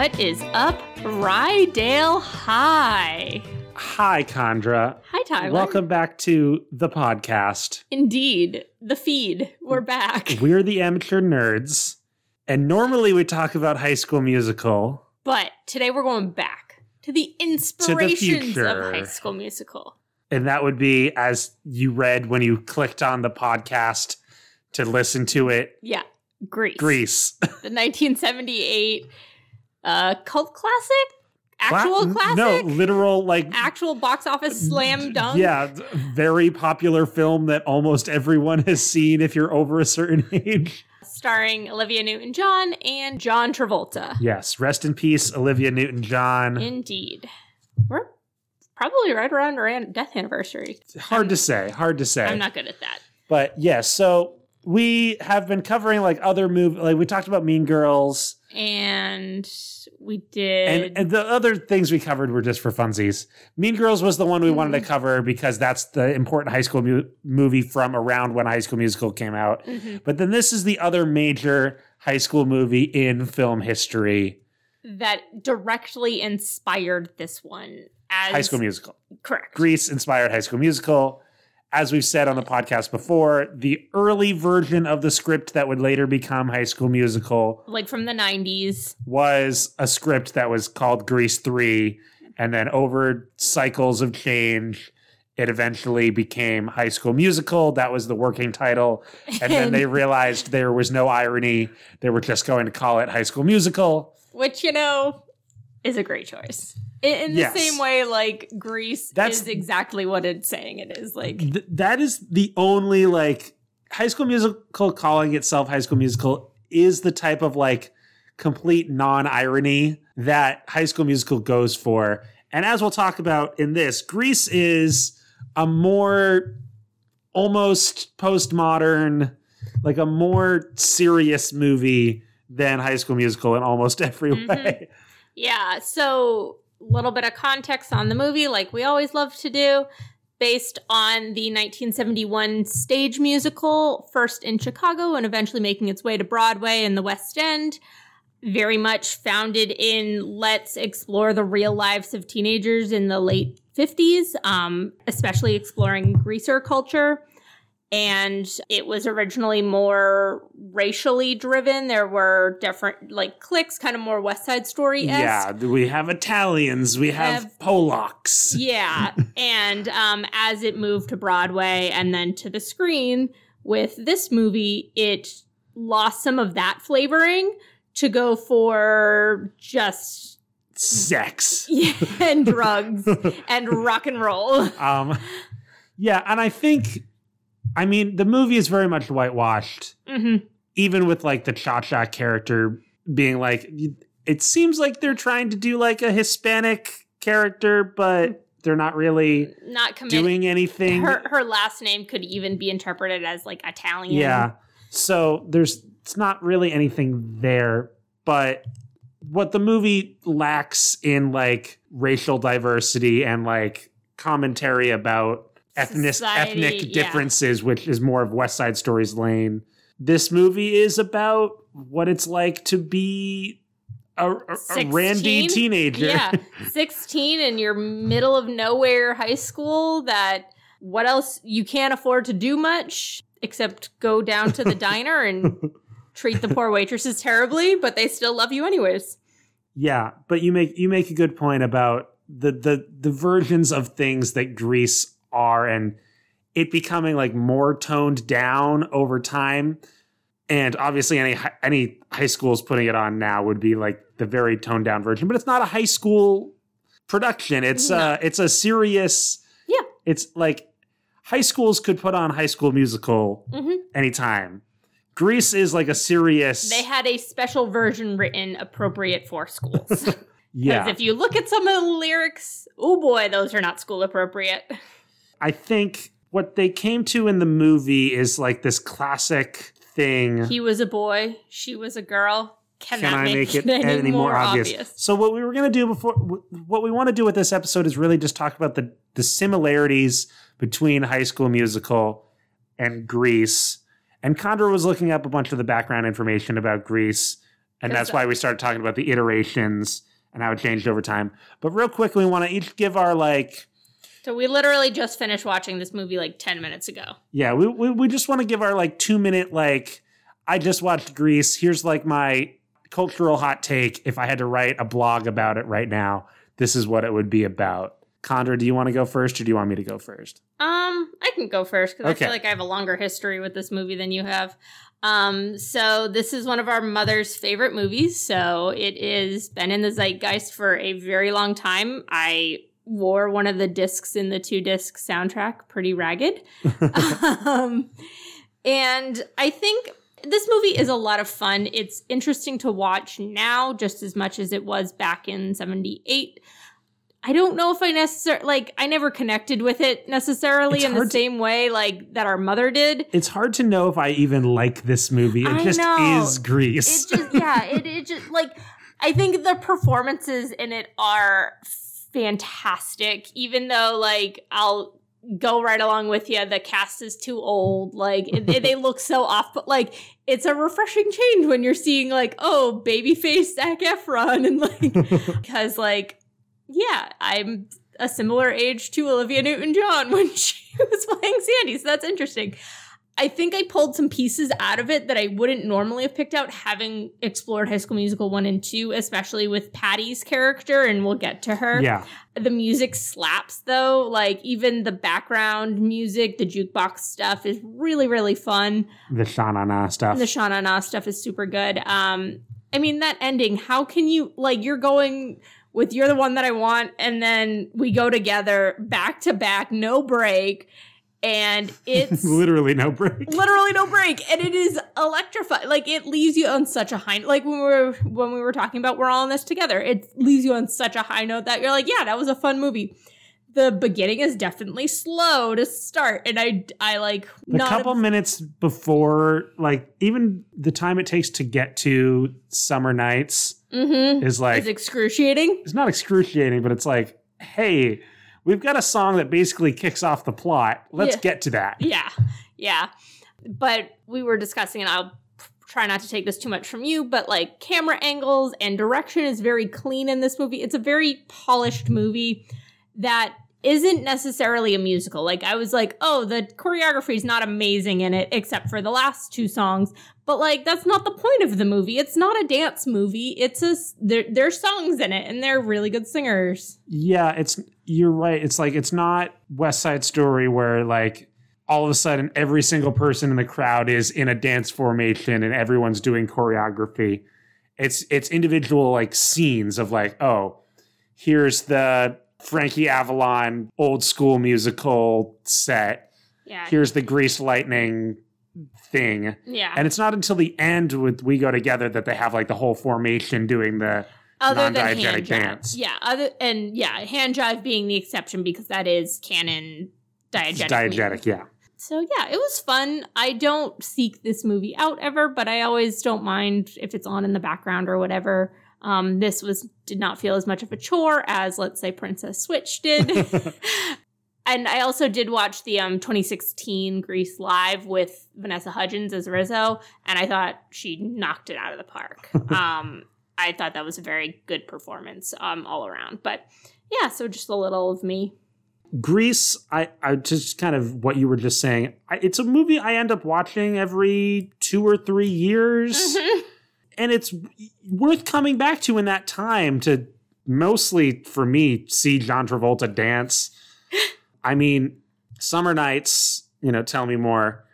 What is up, Rydell High? Hi, Condra. Hi, Tyler. Welcome back to the podcast. Indeed, the feed. We're back. We're the amateur nerds, and normally we talk about High School Musical. But today we're going back to the inspirations future. of High School Musical. And that would be as you read when you clicked on the podcast to listen to it Yeah, Grease. Grease. The 1978 uh, cult classic? Actual Cla- classic? No, literal, like, Actual box office slam dunk? yeah, very popular film that almost everyone has seen if you're over a certain age. Starring Olivia Newton John and John Travolta. Yes, rest in peace, Olivia Newton John. Indeed. We're probably right around our death anniversary. Hard to say, hard to say. I'm not good at that. But yes, so we have been covering like other movies. Like we talked about Mean Girls, And we did. and, and the other things we covered were just for funsies. Mean Girls was the one we wanted to cover because that's the important high school mu- movie from around when High School Musical came out. Mhm. But then this is the other major high school movie in film history, that directly inspired this one as High School Musical. correct. Grease inspired High School Musical. As we've said on the podcast before, the early version of the script that would later become High School Musical Like from the 90s. was a script that was called Grease 3. And then over cycles of change, it eventually became High School Musical. That was the working title. And then they realized there was no irony. They were just going to call it High School Musical. Which, you know, is a great choice. In, in the Yes. same way, like Grease That's- is exactly what it's saying it is. Like, Th- that is the only like High School Musical calling itself High School Musical is the type of like complete non irony that High School Musical goes for. And as we'll talk about in this, Grease is a more almost postmodern, like a more serious movie than High School Musical in almost every Mhm. way. Yeah. So, a little bit of context on the movie, like we always love to do, based on the 1971 stage musical, first in Chicago and eventually making its way to Broadway and the West End. Very much founded in let's explore the real lives of teenagers in the late 50s, um, especially exploring greaser culture. And it was originally more racially driven. There were different, like, cliques, kind of more West Side Story Yeah, we have Italians, we have, Have- Polacks. yeah. And um, as it moved to Broadway and then to the screen with this movie, it lost some of that flavoring to go for just Sex. and drugs and rock and roll. Um, yeah, and I think, I mean, the movie is very much whitewashed, hmm even with like the Cha Cha character being like, it seems like they're trying to do like a Hispanic character, but they're not really Not committed. doing anything. Her her last name could even be interpreted as like Italian. Yeah. So there's it's not really anything there, but what the movie lacks in like racial diversity and like commentary about ethnic Society, ethnic yeah. differences, which is more of West Side Story's lane. This movie is about what it's like to be a, a- a randy teenager. Yeah, 16 in your middle of nowhere high school that what else you can't afford to do much except go down to the diner and treat the poor waitresses terribly, but they still love you anyways. Yeah, but you make you make a good point about the the the versions of things that Grease are and it becoming like more toned down over time. And obviously any any high schools putting it on now would be like the very toned down version, but it's not a high school production. It's No. uh it's a serious Yeah. It's like high schools could put on high school musical Mhm. anytime. Grease is like a serious They had a special version written appropriate for schools. Because yeah. if you look at some of the lyrics, oh boy, those are not school appropriate. I think what they came to in the movie is like this classic thing. He was a boy, she was a girl. Cannot Can I make it any, any more obvious? obvious. So what we were going to do before what we want to do with this episode is really just talk about the the similarities between High School Musical and Grease. And Condra was looking up a bunch of the background information about Grease And that's why we started talking about the iterations and how it changed over time. But real quick, we want to each give our like, So we literally just finished watching this movie like 10 minutes ago. yeah, we we, we just want to give our like two minute like. I just watched Grease. Here's like my cultural hot take. If I had to write a blog about it right now, this is what it would be about. Condra, do you want to go first, or do you want me to go first? Um, I can go first because Okay. I feel like I have a longer history with this movie than you have. Um, so this is one of our mother's favorite movies. So it is been in the zeitgeist for a very long time. I wore one of the discs in the two disc soundtrack, pretty ragged. um, and I think this movie is a lot of fun. It's interesting to watch now just as much as it was back in 78. I don't know if I necessarily like I never connected with it necessarily It's in the hard to- same way like that our mother did. It's hard to know if I even like this movie. It I just know. is Grease. It just yeah, it, it just like I think the performances in it are fantastic even though like I'll go right along with you the cast is too old like it, they- they look so off but like it's a refreshing change when you're seeing like oh babyface Zac Efron and like because like yeah i'm a similar age to olivia newton-john when she was playing sandy so that's interesting i think i pulled some pieces out of it that i wouldn't normally have picked out having explored high school musical 1 and 2 especially with patty's character and we'll get to her yeah. the music slaps though like even the background music the jukebox stuff is really really fun The Sha-na-na stuff. the Sha-na-na stuff is super good. Um, I mean that ending. How can you like you're going with you're the one that I want, and then we go together back to back, no break, and it's Literally no break. literally no break, and it is electrified. Like it leaves you on such a high. Like when we were when we were talking about we're all in this together, it leaves you on such a high note that you're like, yeah, that was a fun movie. The beginning is definitely slow to start, and I I like a couple minutes before, like even the time it takes to get to Summer Nights mm-hmm. is like it's excruciating. it's not excruciating, but it's like, hey, we've got a song that basically kicks off the plot. Let's Yeah. get to that. Yeah, yeah. But we were discussing, and I'll try not to take this too much from you, but like camera angles and direction is very clean in this movie. It's a very polished movie that isn't necessarily a musical. Like I was like, oh, the choreography is not amazing in it, except for the last two songs. But like that's not the point of the movie. It's not a dance movie. It's a there. There's songs in it, and they're really good singers. Yeah, it's you're right. It's like it's not West Side Story where like all of a sudden every single person in the crowd is in a dance formation and everyone's doing choreography. It's it's individual like scenes of like, oh, here's the Frankie Avalon old school musical set. Yeah, Here's the Grease Lightning thing. yeah. And it's not until the end with We Go Together that they have like the whole formation doing the other than hand dance. Yeah, other and yeah, hand jive being the exception because that is canon diegetic. diegetic, music. yeah. So yeah, it was fun. I don't seek this movie out ever, but I always don't mind if it's on in the background or whatever. Um, this was did not feel as much of a chore as let's say Princess Switch did. and I also did watch the um 2016 Grease live with Vanessa Hudgens as Rizzo, and I thought she knocked it out of the park. um, I thought that was a very good performance um all around. But yeah, so just a little of me. Grease, I, I just kind of what you were just saying. I, it's a movie I end up watching every two or three years, Mhm. and it's worth coming back to in that time to mostly for me see John Travolta dance. I mean, Summer Nights, you know, tell me more.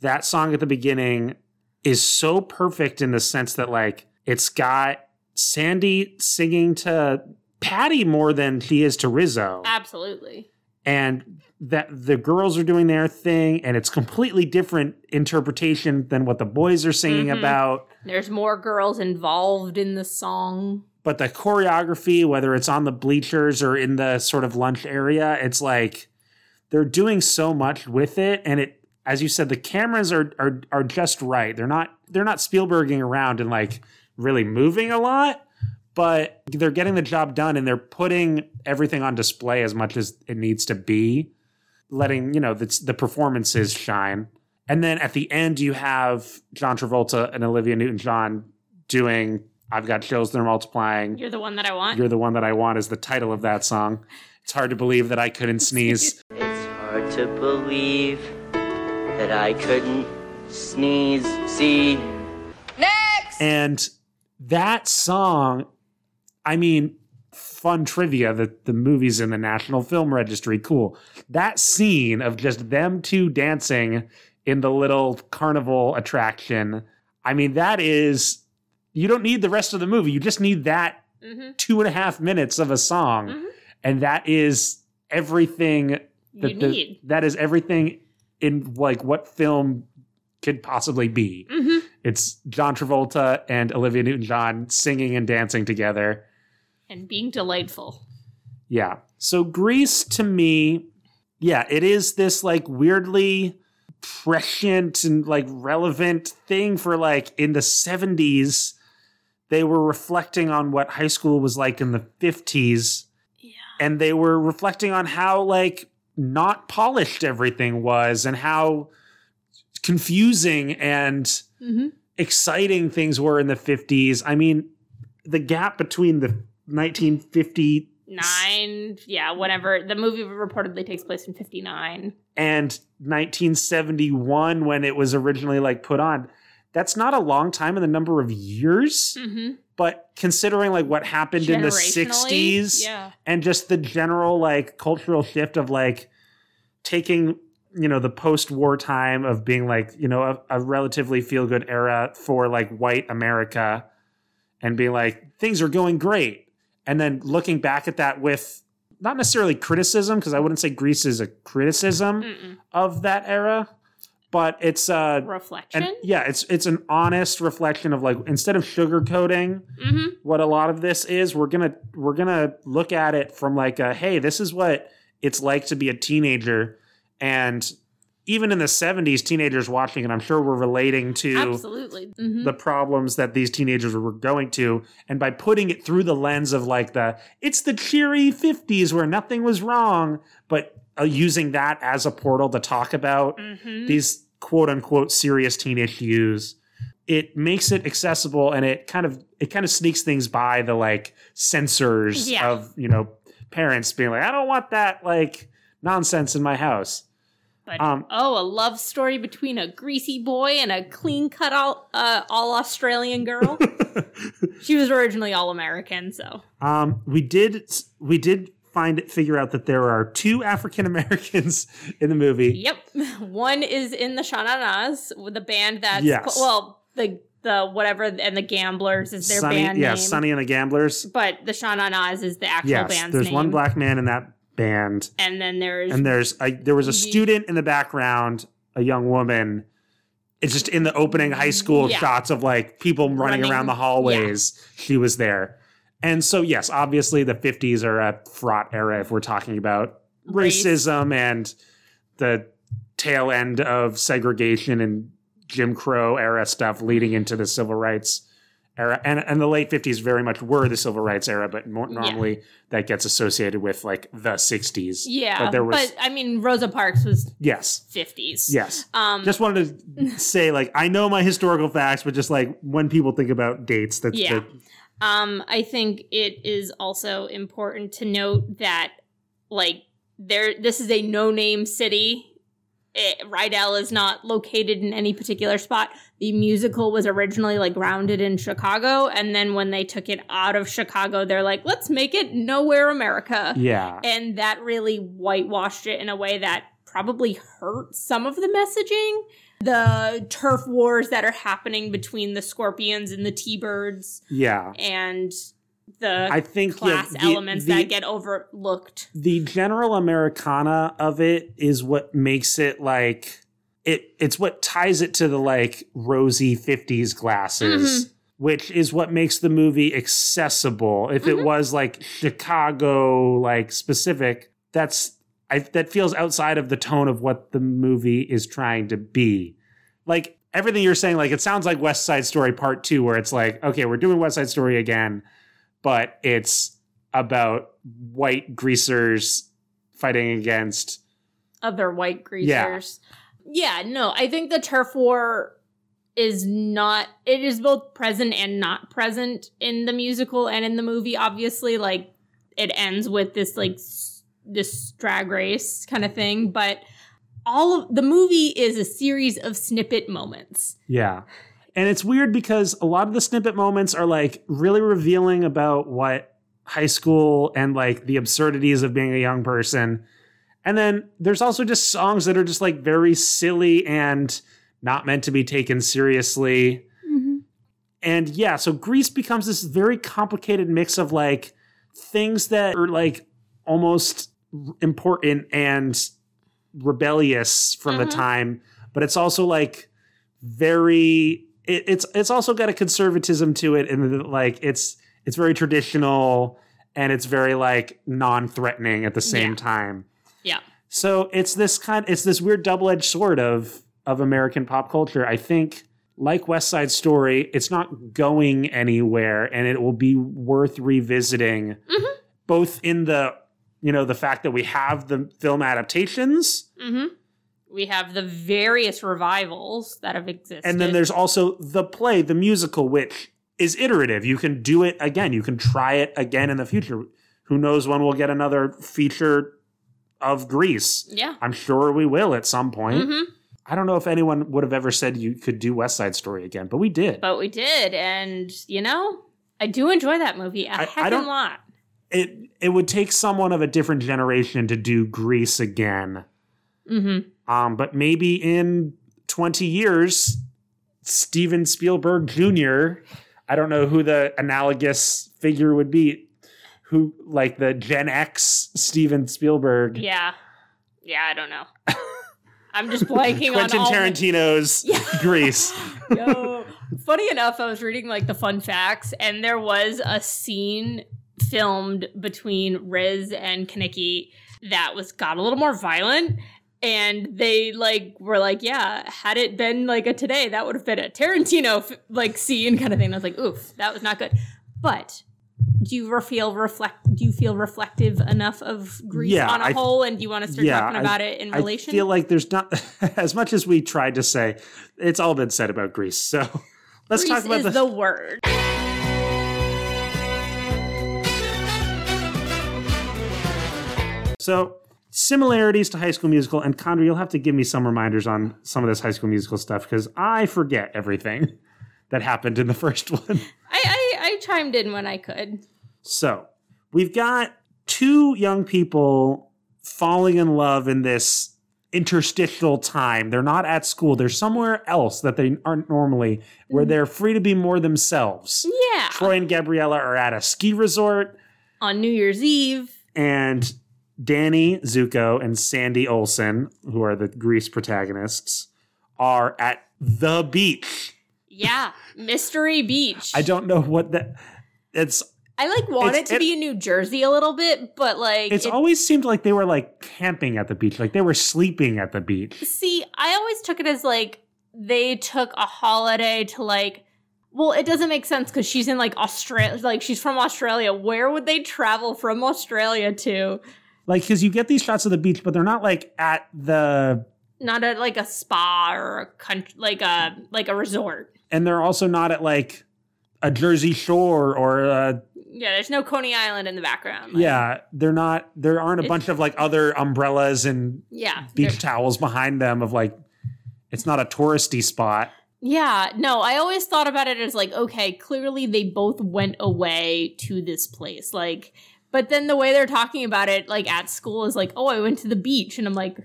That song at the beginning is so perfect in the sense that like it's got Sandy singing to Patty more than he is to Rizzo Absolutely. and that the girls are doing their thing and it's completely different interpretation than what the boys are singing Mhm. about There's more girls involved in the song. but the choreography whether it's on the bleachers or in the sort of lunch area it's like they're doing so much with it and it as you said the cameras are are are just right they're not they're not spielberging around and like really moving a lot but they're getting the job done and they're putting everything on display as much as it needs to be letting you know the, the performances shine and then at the end you have john travolta and olivia newton-john doing I've got chills, they're multiplying. You're the one that I want. You're the one that I want is the title of that song. It's hard to believe that I couldn't sneeze. It's hard to believe that I couldn't sneeze. See, Next! And that song, I mean, fun trivia that the movie's in the National Film Registry. Cool. That scene of just them two dancing in the little carnival attraction. I mean, that is, you don't need the rest of the movie. You just need that hmm two and a half minutes of a song. Mhm. And that is everything You that the- need. that is everything in like what film could possibly be. hmm It's John Travolta and Olivia Newton John singing and dancing together. And being delightful. Yeah. So Grease to me, yeah, it is this like weirdly prescient and like relevant thing for like in the 70s they were reflecting on what high school was like in the 50s Yeah. and they were reflecting on how like not polished everything was and how confusing and hmm exciting things were in the 50s. I mean, the gap between the 1950 Nine, yeah, whatever. The movie reportedly takes place in 59. and 1971 when it was originally like put on, that's not a long time in the number of years, hmm but considering like what happened in the 60s Yeah. and just the general like cultural shift of like taking you know the post-war time of being like you know a, a relatively feel-good era for like white america and being like things are going great and then looking back at that with not necessarily criticism because i wouldn't say grease is a criticism Mm-mm. of that era but it's uh Reflection. and yeah it's it's an honest reflection of like instead of sugarcoating hmm what a lot of this is we're gonna we're gonna look at it from like a hey this is what it's like to be a teenager and even in the 70s teenagers watching it i'm sure we're relating to Absolutely. hmm the problems that these teenagers were going to and by putting it through the lens of like the it's the cheery 50s where nothing was wrong but uh, using that as a portal to talk about hmm these quote unquote serious teen issues it makes it accessible and it kind of it kind of sneaks things by the like censors Yeah. of you know parents being like i don't want that like nonsense in my house But um, oh, a love story between a greasy boy and a clean cut all uh, all Australian girl. she was originally all American, so um we did we did find figure out that there are two african americans in the movie yep. One is in the Shananas with the band that's Yes. well the the whatever and the Gamblers is their Sonny, band yeah name. Sonny and the Gamblers. But the Shananas is the actual band. Yes, band's there's name. one black man in that band, and then there's and there's a, there was a student in the background, a young woman. It's just in the opening high school Yeah. shots of like people running, Running- around the hallways. She was there, and so yes, obviously the 50s are a fraught era if we're talking about Race. racism and the tail end of segregation and Jim Crow era stuff leading into the civil rights era. And, and the late 50s very much were the civil rights era, but more, Yeah. normally that gets associated with like the 60s. yeah. But there was, I mean Rosa Parks was yes, 50s. yes. Um Just wanted to say, like, I know my historical facts, but just like when people think about dates, that's Yeah. the, Um, I think it is also important to note that, like, there, this is a no-name city. It, Rydell is not located in any particular spot. The musical was originally like grounded in Chicago, and then when they took it out of Chicago, they're like, let's make it nowhere America, yeah. and that really whitewashed it in a way that probably hurt some of the messaging. The turf wars that are happening between the Scorpions and the T-Birds Yeah. and the I think class the- elements the- that get overlooked. the general Americana of it is what makes it like it it's what ties it to the like rosy 50s glasses which is what makes the movie accessible if it Mhm. was like chicago like specific that's I, that feels outside of the tone of what the movie is trying to be like everything you're saying like it sounds like west side story part two where it's like okay we're doing west side story again but it's about white greasers fighting against Other white greasers. Yeah. yeah, no, I think the turf war is not it is both present and not present in the musical and in the movie obviously like it ends with this like s- this drag race kind of thing but all of the movie is a series of snippet moments Yeah. And it's weird because a lot of the snippet moments are like really revealing about what high school and like the absurdities of being a young person. And then there's also just songs that are just like very silly and not meant to be taken seriously. And yeah, so Grease becomes this very complicated mix of like things that are like almost important and rebellious from the Mhm. time, but it's also like very it, it's it's also got a conservatism to it and like it's it's very traditional and it's very like non-threatening at the same Yeah. time. yeah So it's this kind it's this weird double-edged sword of of American pop culture. I think like West Side Story, it's not going anywhere and it will be worth revisiting Mhm. both in the you know the fact that we have the film adaptations mm-hmm. We have the various revivals that have existed and then there's also the play, the musical which is iterative. You can do it again. You can try it again in the future. Who knows when we'll get another feature of Grease? yeah I'm sure we will at some point. hmm I don't know if anyone would have ever said you could do West Side Story again, but we did. but we did and you know i do enjoy that movie a I- I heckin' don't- lot it it would take someone of a different generation to do Grease again. mm-hmm Um, but maybe in 20 years, Steven Spielberg Jr., I don't know who the analogous figure would be, who like the Gen X Steven Spielberg, Yeah. Yeah, I don't know. I'm just blanking Quentin on the- Tarantino's Yeah. Grease. Yo, funny enough, I was reading like the fun facts, and there was a scene filmed between Riz and Kenickie that was got a little more violent. And they like were like, yeah, had it been like a today, that would have been a Tarantino f- like scene kind of thing. And I was like, oof, that was not good. But do you feel reflect? Do you feel reflective enough of Grease Yeah, on a I- whole? And do you want to start yeah, talking I- about it in relation? I feel like there's not as much as we tried to say. It's all been said about Grease. So let's talk about is the, the word. So similarities to High School Musical, and Condra, you'll have to give me some reminders on some of this High School Musical stuff because I forget everything that happened in the first one. I, I I chimed in when I could. So we've got two young people falling in love in this interstitial time. They're not at school. They're somewhere else that they aren't normally, where mm-hmm. they're free to be more themselves. Yeah. Troy and Gabriella are at a ski resort, On New Year's Eve. and Danny Zuko and Sandy Olson, who are the Grease protagonists, are at the beach. Yeah. Mystery Beach. I don't know what that. It's I like want it to it- be in New Jersey a little bit, but like it's it- always seemed like they were like camping at the beach, like they were sleeping at the beach. see, I always took it as like they took a holiday to like well, it doesn't make sense because she's in like Australia like she's from Australia. Where would they travel from Australia to? Like, because you get these shots of the beach, but they're not like at the, Not at like a spa or a country like a like a resort. and they're also not at like a Jersey Shore or a, Yeah, there's no Coney Island in the background. Like, yeah, they're not. There aren't a bunch of like other umbrellas and Yeah. beach towels behind them. Of like, it's not a touristy spot. Yeah, no, I always thought about it as like, okay, clearly they both went away to this place. Like, but then the way they're talking about it, like at school, is like, oh, I went to the beach. And I'm like,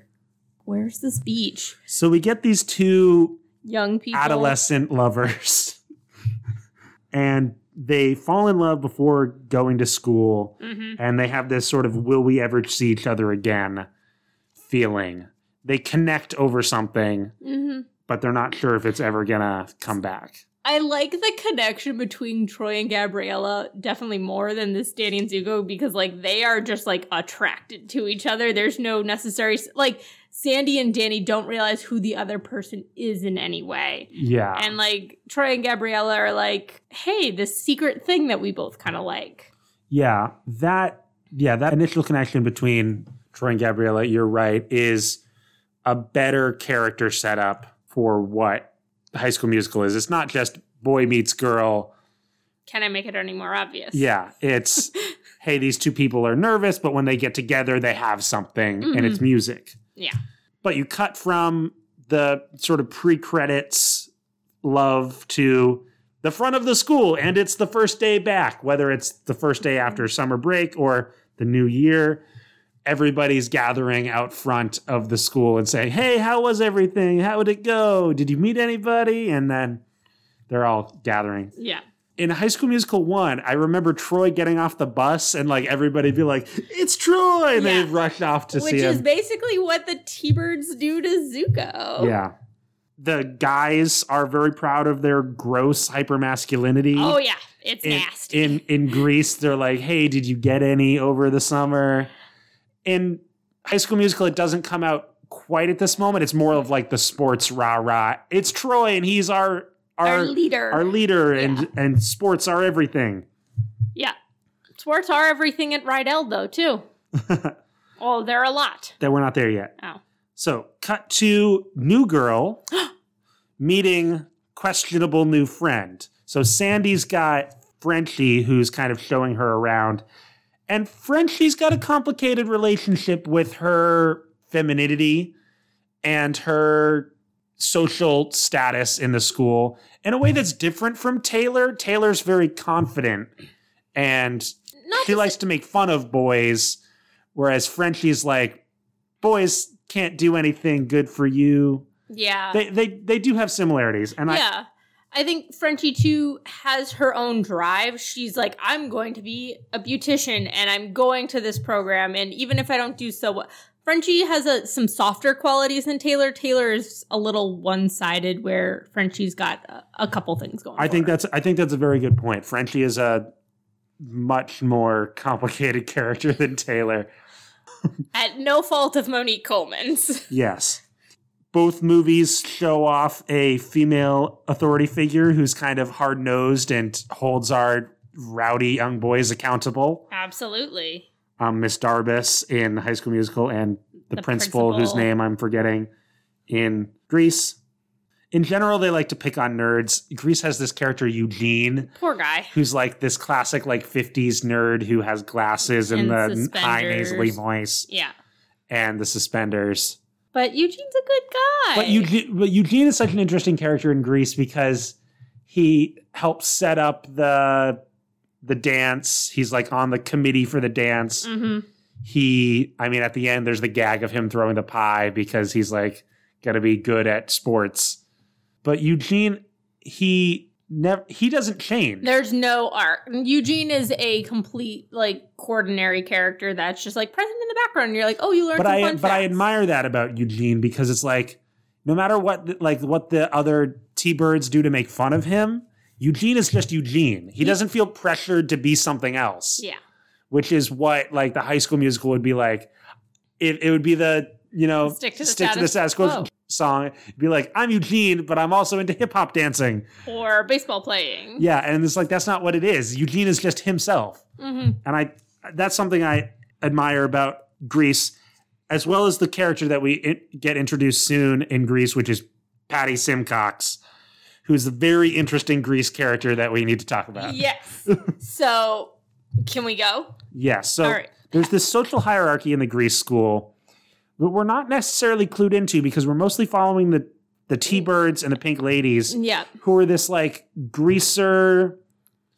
where's this beach? So we get these two Young people. adolescent lovers, and they fall in love before going to school. hmm and they have this sort of will we ever see each other again feeling. They connect over something, hmm but they're not sure if it's ever gonna come back. I like the connection between Troy and Gabriella definitely more than this Danny and Zuko because like they are just like attracted to each other. There's no necessary like Sandy and Danny don't realize who the other person is in any way. Yeah. And like Troy and Gabriella are like, hey, this secret thing that we both kind of like. yeah. That yeah, that initial connection between Troy and Gabriella, you're right, is a better character setup for what High School Musical is. It's not just boy meets girl. Can I make it any more obvious? Yeah, it's hey, these two people are nervous, but when they get together, they have something, and it's mm-hmm. music. Yeah. But you cut from the sort of pre credits love to the front of the school, and it's the first day back, whether it's the first day after mm-hmm. summer break or the new year. Everybody's gathering out front of the school and saying, Hey, how was everything? How would it go? Did you meet anybody? And then they're all gathering Yeah. in High School Musical one, I remember Troy getting off the bus and like everybody be like, "It's Troy!" and Yeah. they rush off to Which see is basically what the T-Birds do to Zuko. yeah, the guys are very proud of their gross hypermasculinity. Oh yeah, it's in, nasty. in in Grease, they're like, "Hey, did you get any over the summer?" In High School Musical, it doesn't come out quite at this moment. It's more of like the sports rah rah. It's Troy, and he's our our, Our leader. our leader, and Yeah. and sports are everything. yeah. Sports are everything at Rydell though too. oh, they're a lot. that we're not there yet. Oh. So, cut to new girl meeting questionable new friend. So, Sandy's got Frenchie who's kind of showing her around. And Frenchie's got a complicated relationship with her femininity and her social status in the school in a way that's different from Taylor. Taylor's very confident and Not she likes to make fun of boys, whereas Frenchie's like, boys can't do anything good for you. Yeah. They they they do have similarities, and I yeah. I think Frenchie too has her own drive. She's like, I'm going to be a beautician and I'm going to this program. And even if I don't do so well, Frenchie has a, some softer qualities than Taylor. Taylor is a little one sided where Frenchie's got a, a couple things going on. I think her. that's I think that's a very good point. Frenchie is a much more complicated character than Taylor. at no fault of Monique Coleman's. Yes. Both movies show off a female authority figure who's kind of hard nosed and holds our rowdy young boys accountable. Absolutely. um, Miss Darbus in High School Musical and the, The principal, whose name I'm forgetting in Grease. In general, they like to pick on nerds. Grease has this character Eugene, Poor guy. who's like this classic like 50s nerd who has glasses and, And the high nasally voice Yeah. and the suspenders. But Eugene's a good guy. But Eugene, but Eugene is such an interesting character in Grease because he helps set up the the dance. He's like on the committee for the dance. hmm he i mean at the end there's the gag of him throwing the pie because he's like gotta be good at sports but eugene he never he doesn't change There's no arc. Eugene is a complete like ordinary character that's just like present the background. And you're like, oh, you learned but some i fun but i admire that about eugene because it's like no matter what like what the other t-birds do to make fun of him eugene is just eugene. He doesn't feel pressured to be something else. Yeah, which is what like the high school musical would be like. It, it would be the you know Stick to the stick to the status status quo song. It'd be like i'm eugene but i'm also into hip-hop dancing. Or baseball playing. yeah and it's like that's not what it is. Eugene is just himself. Hmm and i that's something i admire about grease as well as the character that we in- get introduced soon in grease which is patty simcox who's a very interesting grease character that we need to talk about Yes. so, can we go? Yes. So All right. there's this social hierarchy in the Grease school that we're not necessarily clued into because we're mostly following the the T-birds and the pink ladies Yeah, who are this like greaser.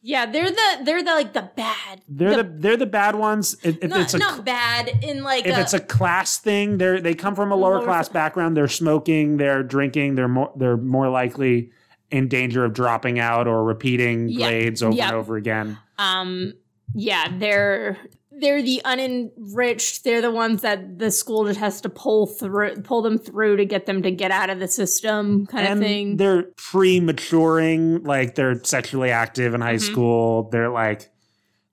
Yeah. They're the they're the like the bad. They're the, they're the bad ones. If, if not, it's a not bad in like if a, it's a class thing, they're they come from a lower Lower class background. They're smoking. They're drinking. They're more they're more likely in danger of dropping out or repeating Yeah. grades over Yeah. and over again. um yeah they're they're the unenriched they're the ones that the school just has to pull through pull them through to get them to get out of the system kind and of thing they're pre-maturing, like they're sexually active in high Mhm. school. They're like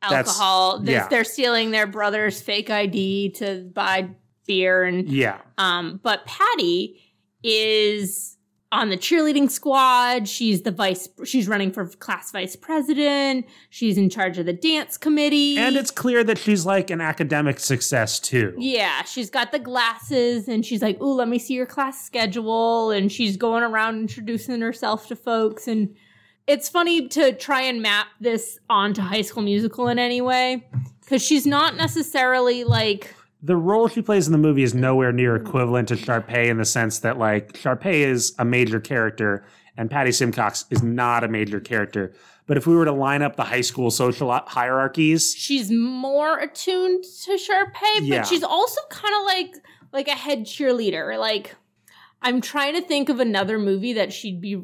alcohol they're, yeah. they're stealing their brother's fake id to buy beer and yeah. um but patty is on the cheerleading squad. She's the vice. She's running for class vice president. She's in charge of the dance committee. And it's clear that she's like an academic success too. yeah, she's got the glasses, and she's like, "Ooh, let me see your class schedule." And she's going around introducing herself to folks, and it's funny to try and map this onto High School Musical in any way because she's not necessarily like. The role she plays in the movie is nowhere near equivalent to Sharpay in the sense that like Sharpay is a major character and Patty Simcox is not a major character. But if we were to line up the high school social hierarchies, she's more attuned to Sharpay, but Yeah. she's also kind of like like a head cheerleader. Like I'm trying to think of another movie that she'd be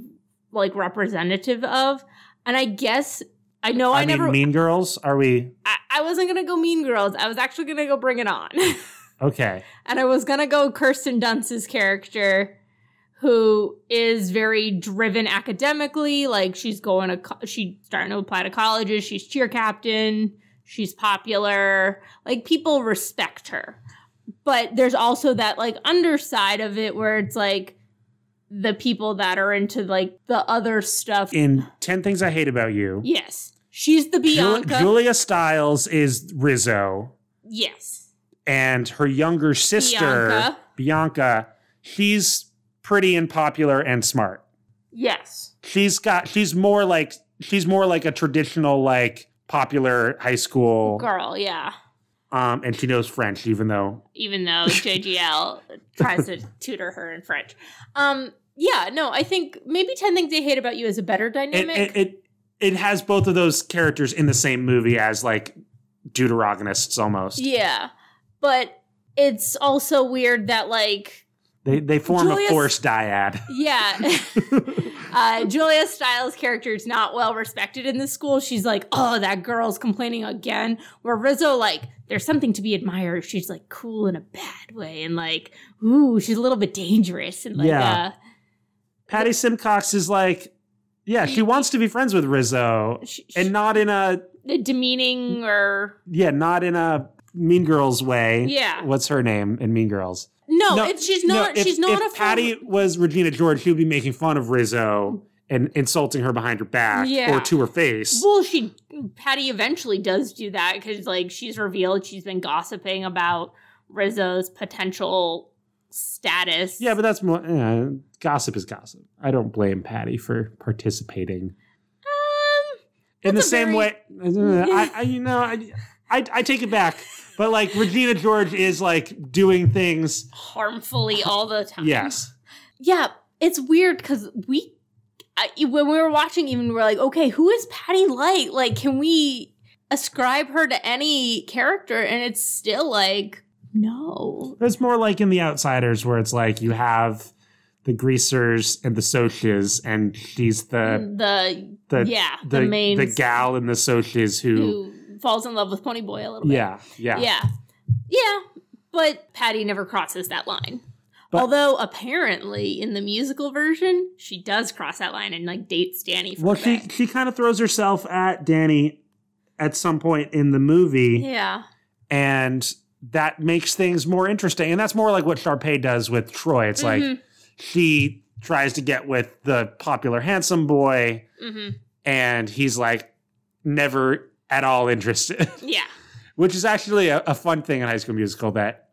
like representative of, and I guess I know I, I, mean, never. Mean Girls, are we I, I wasn't gonna go Mean Girls. I was actually gonna go Bring It On, okay? and I was gonna go Kirsten Dunst's character. Who is very driven academically? Like she's going to, co- she's starting to apply to colleges. She's cheer captain. She's popular. Like people respect her. But there's also that like underside of it where it's like the people that are into like the other stuff. In 10 Things I Hate About You, yes. She's the Bianca. Julia Stiles is Rizzo, yes. and her younger sister, Bianca. Bianca, she's pretty and popular and smart. Yes. She's got she's more like she's more like a traditional like popular high school Girl, yeah. Um and she knows French even though Even though JGL tries to tutor her in French. Um, yeah, no, I think maybe 10 Things I Hate About You is a better dynamic. it, it it has both of those characters in the same movie as like deuterogonists almost. Yeah. But it's also weird that like They they form a forced dyad. yeah. uh Julia Stiles' character is not well respected in this school. She's like, "Oh, that girl's complaining again." Where Rizzo like there's something to be admired. She's like cool in a bad way and like, "Ooh, she's a little bit dangerous." And like Yeah. uh Patty Simcox is like yeah, she wants to be friends with Rizzo she, and not in a demeaning or yeah, not in a Mean Girls way. Yeah. What's her name in Mean Girls? no, it's she's no, not if, she's not if a Patty was Regina George, she would be making fun of Rizzo and insulting her behind her back Yeah. or to her face. Well, she Patty eventually does do that because like she's revealed she's been gossiping about Rizzo's potential status. Yeah, but that's more yeah, gossip is gossip. I don't blame Patty for participating um, in the same very- way. I, I, you know, I, I, I take it back. But like Regina George is like doing things. harmfully all the time. Yes, yeah. It's weird because we I, when we were watching, even we're like, okay, who is Patty like? Like, can we ascribe her to any character? And it's still like, no. it's more like in The Outsiders, where it's like you have the greasers and the Socs, and she's the the, the yeah the, the, main the gal in the Socs who, who falls in love with Ponyboy a little bit. yeah, yeah, Yeah. Yeah. But Patty never crosses that line. But- Although apparently in the musical version, she does cross that line and like dates Danny for Well, she she kind of throws herself at Danny at some point in the movie, Yeah. and that makes things more interesting. And that's more like what Sharpay does with Troy. It's like Mhm. she tries to get with the popular handsome boy, hmm and he's like never at all interested. Yeah. Which is actually a, a fun thing in High School Musical that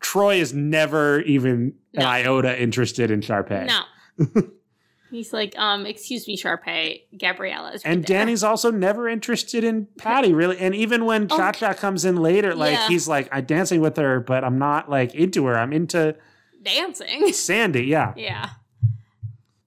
Troy is never even an iota interested in Sharpay. No. He's like, um, excuse me, Sharpay, Gabriella is right And there. Danny's also never interested in Patty, really. And even when Oh. Cha Cha comes in later, like Yeah. he's like, I'm dancing with her, but I'm not like into her. I'm into dancing. Sandy. Yeah. yeah.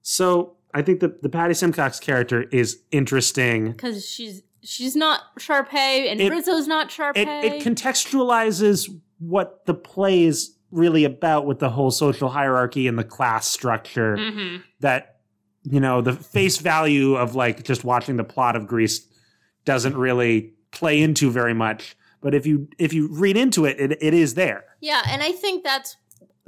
So I think the, the Patty Simcox character is interesting. Because she's she's not Sharpay and It- Rizzo's not Sharpay. It, it contextualizes what the play is really about with the whole social hierarchy and the class structure hmm that, you know, the face value of like just watching the plot of Grease doesn't really play into very much. But if you if you read into it, it, it is there. Yeah, and I think that's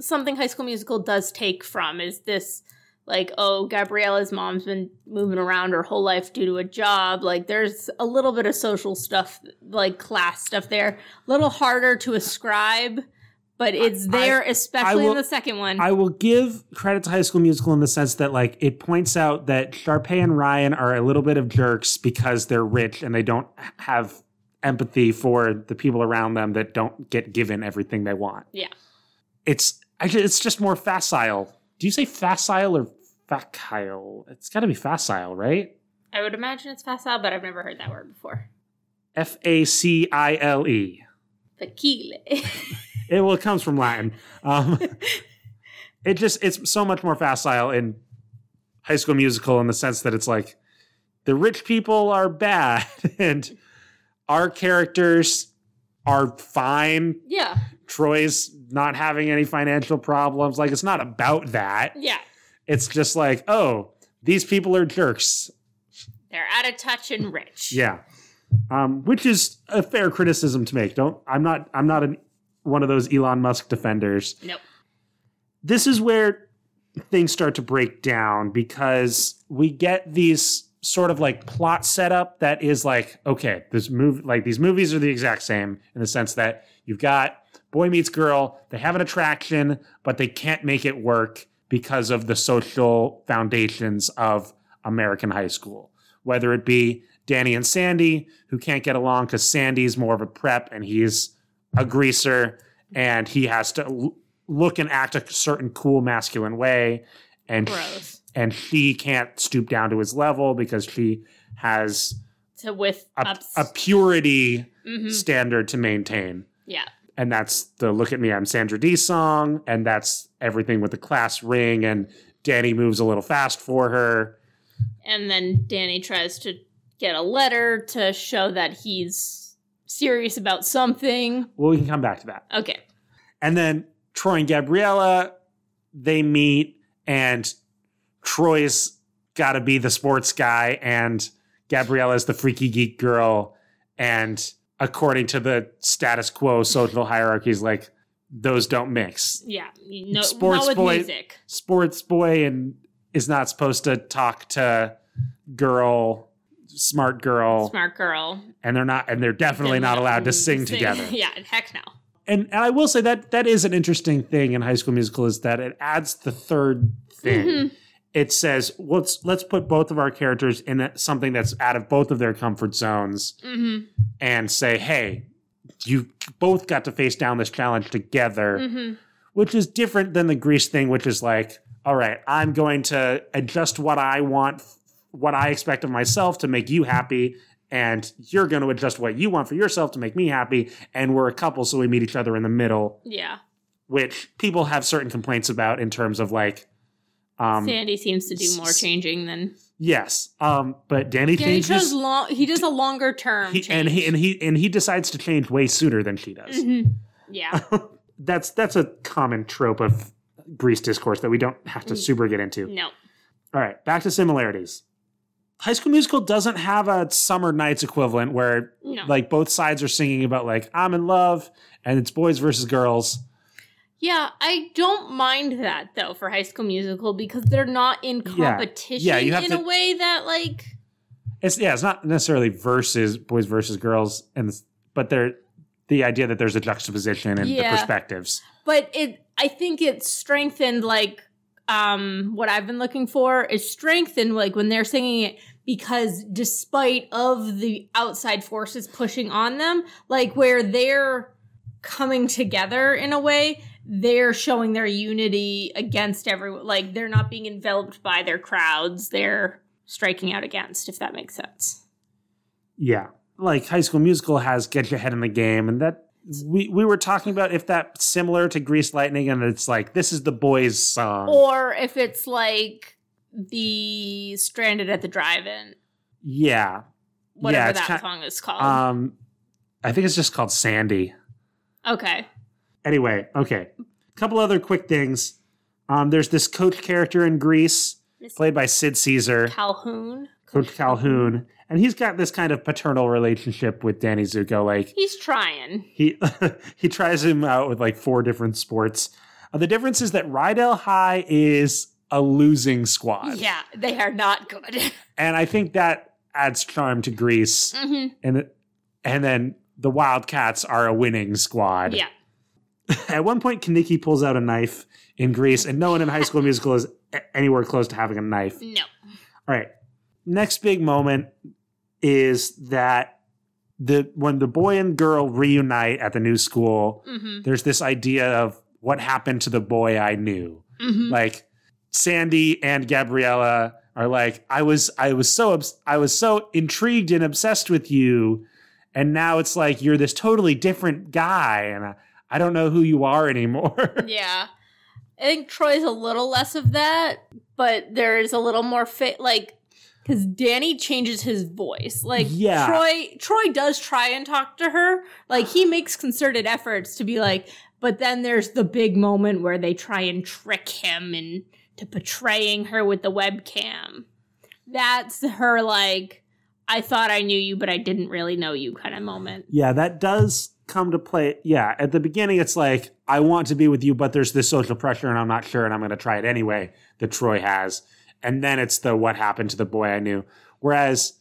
something High School Musical does take from is this like, oh, Gabriella's mom's been moving around her whole life due to a job. Like, there's a little bit of social stuff, like class stuff there. A little harder to ascribe, but it's there, especially will- in the second one. I will give credit to High School Musical in the sense that like it points out that Sharpay and Ryan are a little bit of jerks because they're rich and they don't have empathy for the people around them that don't get given everything they want. Yeah. It's I it's just more facile. Do you say facile or facile? It's got to be facile, right? I would imagine it's facile, but I've never heard that word before. F A C I L E. Facile. It well, it comes from Latin. Um, it just it's so much more facile in High School Musical in the sense that it's like the rich people are bad and our characters are fine. yeah. Troy's not having any financial problems. Like it's not about that. Yeah. It's just like oh these people are jerks. They're out of touch and rich. Yeah. Um, which is a fair criticism to make. Don't I'm not I'm not an, one of those Elon Musk defenders. Nope. this is where things start to break down because we get these sort of like plot setup that is like okay this move like these movies are the exact same in the sense that you've got boy meets girl they have an attraction but they can't make it work because of the social foundations of american high school whether it be danny and sandy who can't get along because sandy's more of a prep and he's a greaser and he has to l- look and act a certain cool masculine way and Gross. and she can't stoop down to his level because she has To with a, ups. a purity Mhm. standard to maintain Yeah. And that's the look at me i'm sandra dee song and that's everything with the class ring and danny moves a little fast for her And then Danny tries to get a letter to show that he's serious about something. well we can come back to that Okay. And then Troy and Gabriella, they meet, and Troy's got to be the sports guy, and Gabriella's the freaky geek girl. And according to the status quo social hierarchies, like those don't mix. Yeah. No, Sports boy- music. Sports boy and is not supposed to talk to girl, smart girl, Smart girl. and they're not, and they're definitely not allowed to sing together. yeah, heck no. and and I will say that that is an interesting thing in High School Musical is that it adds the third thing. Mhm. It says let's let's put both of our characters in something that's out of both of their comfort zones hmm and say, hey, you both got to face down this challenge together, hmm which is different than the Grease thing, which is like, all right, I'm going to adjust what I want, what I expect of myself to make you happy. And you're going to adjust what you want for yourself to make me happy. And we're a couple, so we meet each other in the middle Yeah. which people have certain complaints about in terms of like um Sandy seems to do more changing than yes um but danny Danny changes does long. He does a longer term. he, and he and he and he decides to change way sooner than she does Mhm. Yeah. that's that's a common trope of grease discourse that we don't have to Mm. super get into no. all right back to similarities high school musical doesn't have a summer nights equivalent where No. like both sides are singing about like i'm in love and it's boys versus girls Yeah, I don't mind that though for High School Musical because they're not in competition Yeah, have in to- a way that like It's yeah, it's not necessarily versus boys versus girls, and but they're the idea that there's a juxtaposition and Yeah. the perspectives. but it I think it strengthened like um what I've been looking for is strengthened like when they're singing it because despite of the outside forces pushing on them, like where they're coming together in a way, they're showing their unity against everyone. Like they're not being enveloped by their crowds. They're striking out against, if that makes sense. Yeah, like High School Musical has get your head in the game, and that we we were talking about if that's similar to Grease Lightning, and it's like this is the boys' song. Or if it's like the Stranded at the Drive-In, yeah, whatever Yeah, that kind- song is called. um, I think it's just called Sandy. okay. Anyway, okay, A couple other quick things. Um, there's this coach character in Grease, played by Sid Caesar. Calhoun. Coach Calhoun, and he's got this kind of paternal relationship with Danny Zuko. Like He's trying. he he tries him out with like four different sports. Uh, the difference is that Rydell High is a losing squad, Yeah, they are not good. and I think that adds charm to Grease. hmm And and then the Wildcats are a winning squad. Yeah. At one point, Kenickie pulls out a knife in Grease, and no one in High School Musical is anywhere close to having a knife. No. All right. Next big moment is that the when the boy and girl reunite at the new school, Mm-hmm. there's this idea of what happened to the boy I knew. Mm-hmm. Like Sandy and Gabriella are like, I was I was so obs- I was so intrigued and obsessed with you, and now it's like you're this totally different guy, and I, I don't know who you are anymore. Yeah. I think Troy's a little less of that, but there is a little more fit like because Danny changes his voice. Like Yeah. Troy Troy does try and talk to her. Like he makes concerted efforts to be like, but then there's the big moment where they try and trick him into portraying her with the webcam. That's her like, I thought I knew you, but I didn't really know you kind of moment. Yeah, that does come to play. Yeah, at the beginning, it's like, I want to be with you, but there's this social pressure and I'm not sure and I'm going to try it anyway that Troy has. And then it's the what happened to the boy I knew. Whereas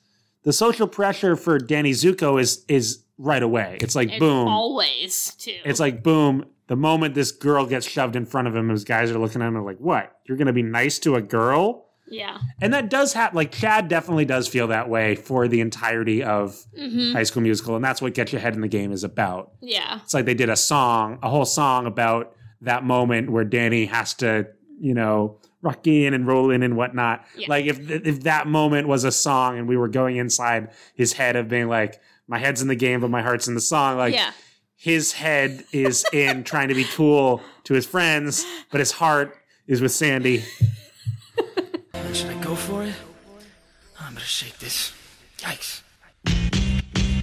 the social pressure for Danny Zuko is is right away. It's like And boom. always too. it's like boom. The moment this girl gets shoved in front of him, his guys are looking at him and like, what? You're going to be nice to a girl? Yeah. And that does happen. Like Chad definitely does feel that way for the entirety of hmm High School Musical, and that's what Get Your Head in the Game is about. Yeah. It's like they did a song, a whole song about that moment where Danny has to, you know, rock in and roll in and whatnot. Yeah. Like if if that moment was a song and we were going inside his head of being like, my head's in the game, but my heart's in the song. Like yeah. his head is in trying to be cool to his friends, but his heart is with Sandy. Should I go for it? I'm gonna shake this. Yikes.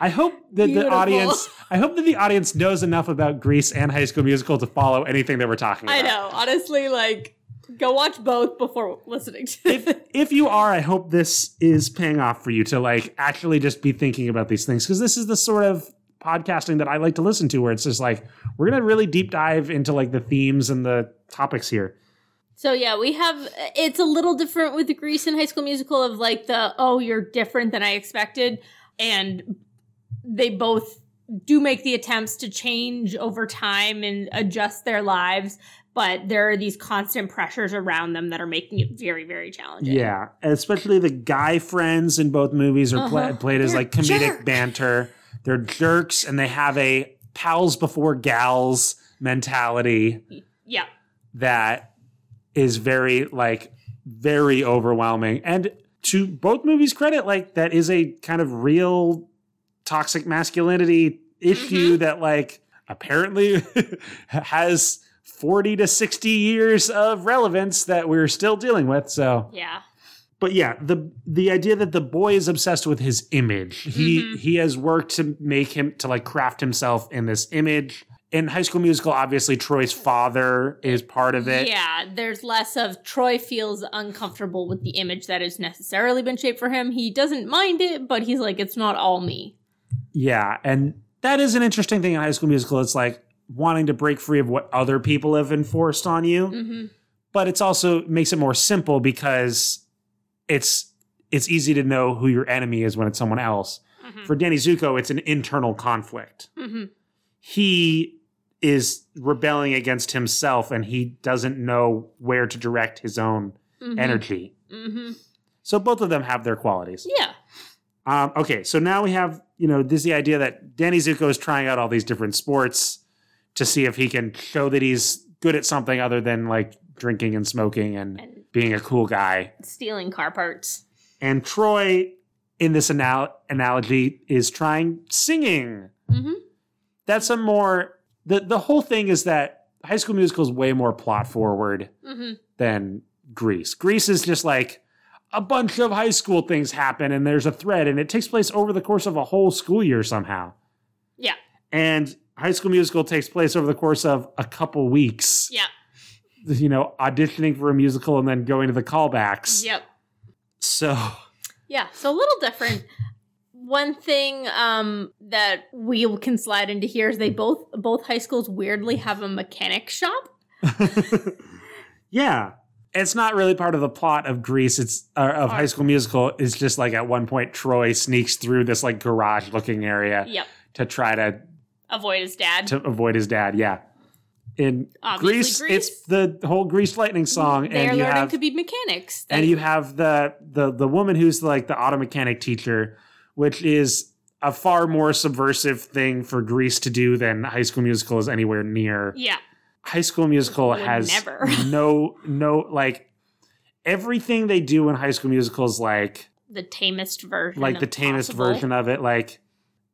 I hope that the audience I hope that the audience knows enough about Grease and High School Musical to follow anything that we're talking about. I know. Honestly, like, go watch both before listening to if it. if you are, I hope this is paying off for you to like actually just be thinking about these things because this is the sort of podcasting that I like to listen to where it's just like we're gonna really deep dive into like the themes and the topics here. So yeah, we have. It's a little different with the Grease and High School Musical of like the oh you're different than I expected, and they both do make the attempts to change over time and adjust their lives, but there are these constant pressures around them that are making it very very challenging. Yeah, and especially the guy friends in both movies are Uh-huh. played as They're like comedic jerks. banter. They're jerks and they have a pals before gals mentality Yeah. that is very like very overwhelming. And to both movies credit like that is a kind of real toxic masculinity issue mm-hmm. that like apparently has 40 to 60 years of relevance that we're still dealing with so. Yeah. but yeah the the idea that the boy is obsessed with his image. He mm-hmm. he has worked to make him to like craft himself in this image in high school musical obviously troy's father is part of it Yeah, there's less of Troy feels uncomfortable with the image that has necessarily been shaped for him. He doesn't mind it, but he's like, it's not all me. Yeah, and that is an interesting thing in High School Musical. It's like wanting to break free of what other people have enforced on you, hmm but it's also makes it more simple because it's it's easy to know who your enemy is when it's someone else. Mhm. For Danny Zuko, it's an internal conflict. hmm He is rebelling against himself, and he doesn't know where to direct his own hmm energy. hmm So both of them have their qualities. Yeah. Um, okay, so now we have, you know, this is the idea that Danny Zuko is trying out all these different sports to see if he can show that he's good at something other than like drinking and smoking and And being a cool guy. stealing car parts. And Troy, in this anal- analogy, is trying singing. hmm That's a more the the whole thing is that High School Musical is way more plot forward hmm than Grease. Grease is just like a bunch of high school things happen and there's a thread and it takes place over the course of a whole school year somehow. Yeah. And High School Musical takes place over the course of a couple weeks. Yeah. You know, auditioning for a musical and then going to the callbacks. Yep. So, Yeah. So a little different. One thing um, that we can slide into here is they both both high schools weirdly have a mechanic shop. yeah. It's not really part of the plot of Grease. It's uh, of High School Musical. It's just like at one point Troy sneaks through this like garage looking area Yep. to try to Avoid his dad. to avoid his dad. Yeah. in Obviously Grease, Grease. it's the whole Grease Lightning song, They're and you learning have to be mechanics. and you have the the the woman who's like the auto mechanic teacher, which is a far more subversive thing for Grease to do than High School Musical is anywhere near. yeah, High School Musical Would has never. no no like everything they do in High School Musical is like the tamest version. like the tamest possible. version of it like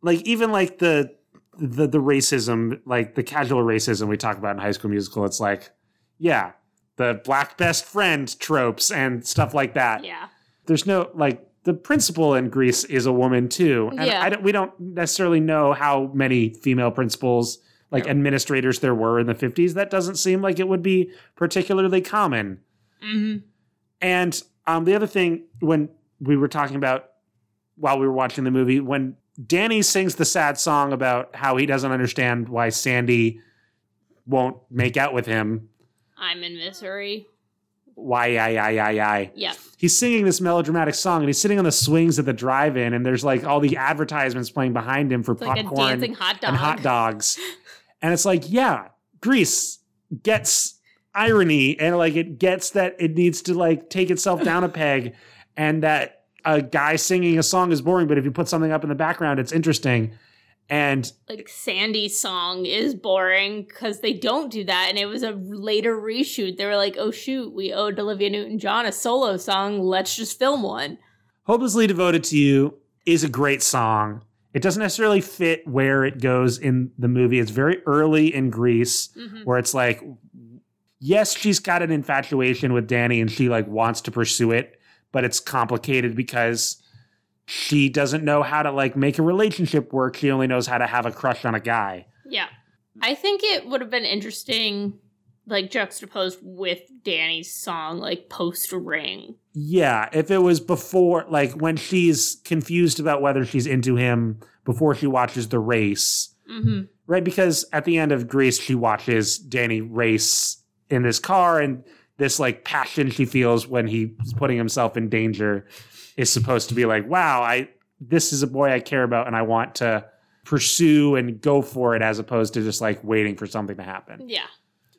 like even like the the the racism like the casual racism we talk about in high school musical it's like yeah the black best friend tropes and stuff like that Yeah, there's no like the principal in grease is a woman too and Yeah. I don't, we don't necessarily know how many female principals like Yeah. administrators there were in the 50s that doesn't seem like it would be particularly common hmm and um, the other thing, when we were talking about while we were watching the movie, when Danny sings the sad song about how he doesn't understand why Sandy won't make out with him, I'm in misery. why, I, I, I, I. Yeah, He's singing this melodramatic song and he's sitting on the swings at the drive-in and there's like all the advertisements playing behind him for it's like popcorn dancing hot and hot dogs. and it's like, yeah, Grease gets irony and like it gets that it needs to like take itself down a peg and that a guy singing a song is boring, but if you put something up in the background, it's interesting. And Like Sandy's song is boring because they don't do that, and it was a later reshoot. They were like, "Oh shoot, we owed Olivia Newton-John a solo song. Let's just film one." Hopelessly Devoted to You is a great song. It doesn't necessarily fit where it goes in the movie. It's very early in Grease. Mhm. where it's like yes she's got an infatuation with danny and she like wants to pursue it but it's complicated because she doesn't know how to like make a relationship work. She only knows how to have a crush on a guy. Yeah, I think it would have been interesting, like juxtaposed with Danny's song, like post Ring. yeah if it was before like when she's confused about whether she's into him before she watches the race. Mm-hmm. right because at the end of grease she watches danny race in this car and this like passion she feels when he's putting himself in danger is supposed to be like wow i this is a boy i care about and i want to pursue and go for it as opposed to just like waiting for something to happen Yeah,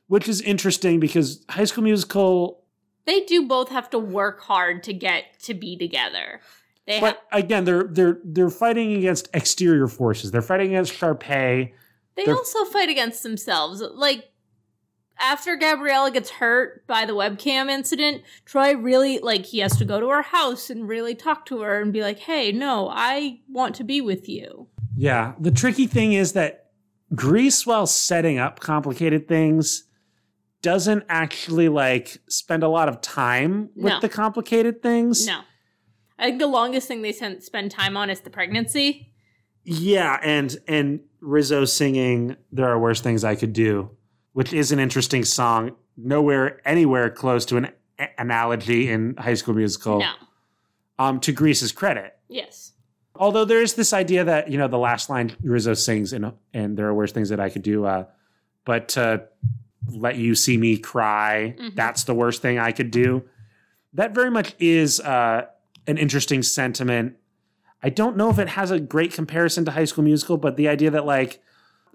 which is interesting because high school musical they do both have to work hard to get to be together. They but again they're they're they're fighting against exterior forces they're fighting against Sharpay. They They're- also fight against themselves. Like after Gabriella gets hurt by the webcam incident, Troy really like he has to go to her house and really talk to her and be like, "Hey, no, I want to be with you." Yeah. The tricky thing is that Grease, while setting up complicated things, doesn't actually like spend a lot of time with No. the complicated things. No. I think the longest thing they spend time on is the pregnancy. Yeah, and and Rizzo singing "There Are Worse Things I Could Do," which is an interesting song. Nowhere, anywhere close to an a- analogy in High School Musical. No. Um, to Grease's credit, Yes. although there is this idea that you know the last line Rizzo sings and and there are worse things that I could do, uh, but to let you see me cry, Mhm. that's the worst thing I could do. That very much is uh, an interesting sentiment. I don't know if it has a great comparison to High School Musical, but the idea that like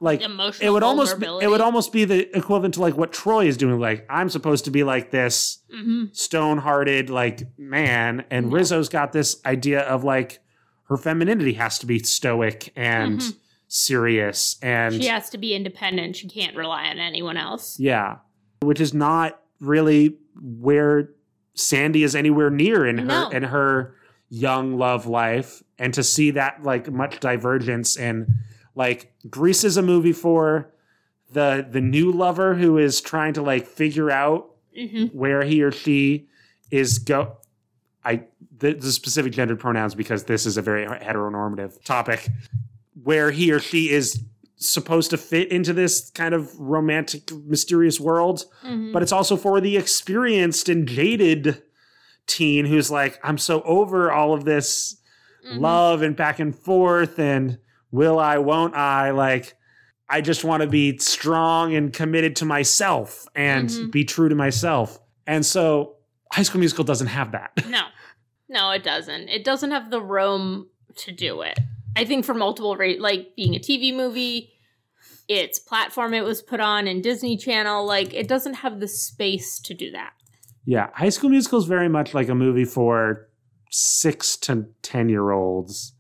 like Emotional it would almost be, it would almost be the equivalent to like what Troy is doing. Like I'm supposed to be like this hmm stone-hearted like man and Yeah. rizzo's got this idea of like her femininity has to be stoic and Mhm. serious and She has to be independent. She can't rely on anyone else. yeah which is not really where sandy is anywhere near in her in her young love life and to see that like much divergence and like grease is a movie for the the new lover who is trying to like figure out hmm where he or she is go I the, the specific gendered pronouns because this is a very heteronormative topic. Where he or she is supposed to fit into this kind of romantic mysterious world hmm but it's also for the experienced and jaded teen who's like I'm so over all of this Mhm. love and back and forth and will I won't I like I just want to be strong and committed to myself and Mhm. be true to myself. And so High School Musical doesn't have that. No, no, it doesn't. It doesn't have the room to do it. I think for multiple, ra- like being a TV movie, its platform it was put on in Disney Channel. Like it doesn't have the space to do that. Yeah, High School Musical is very much like a movie for six to ten year olds,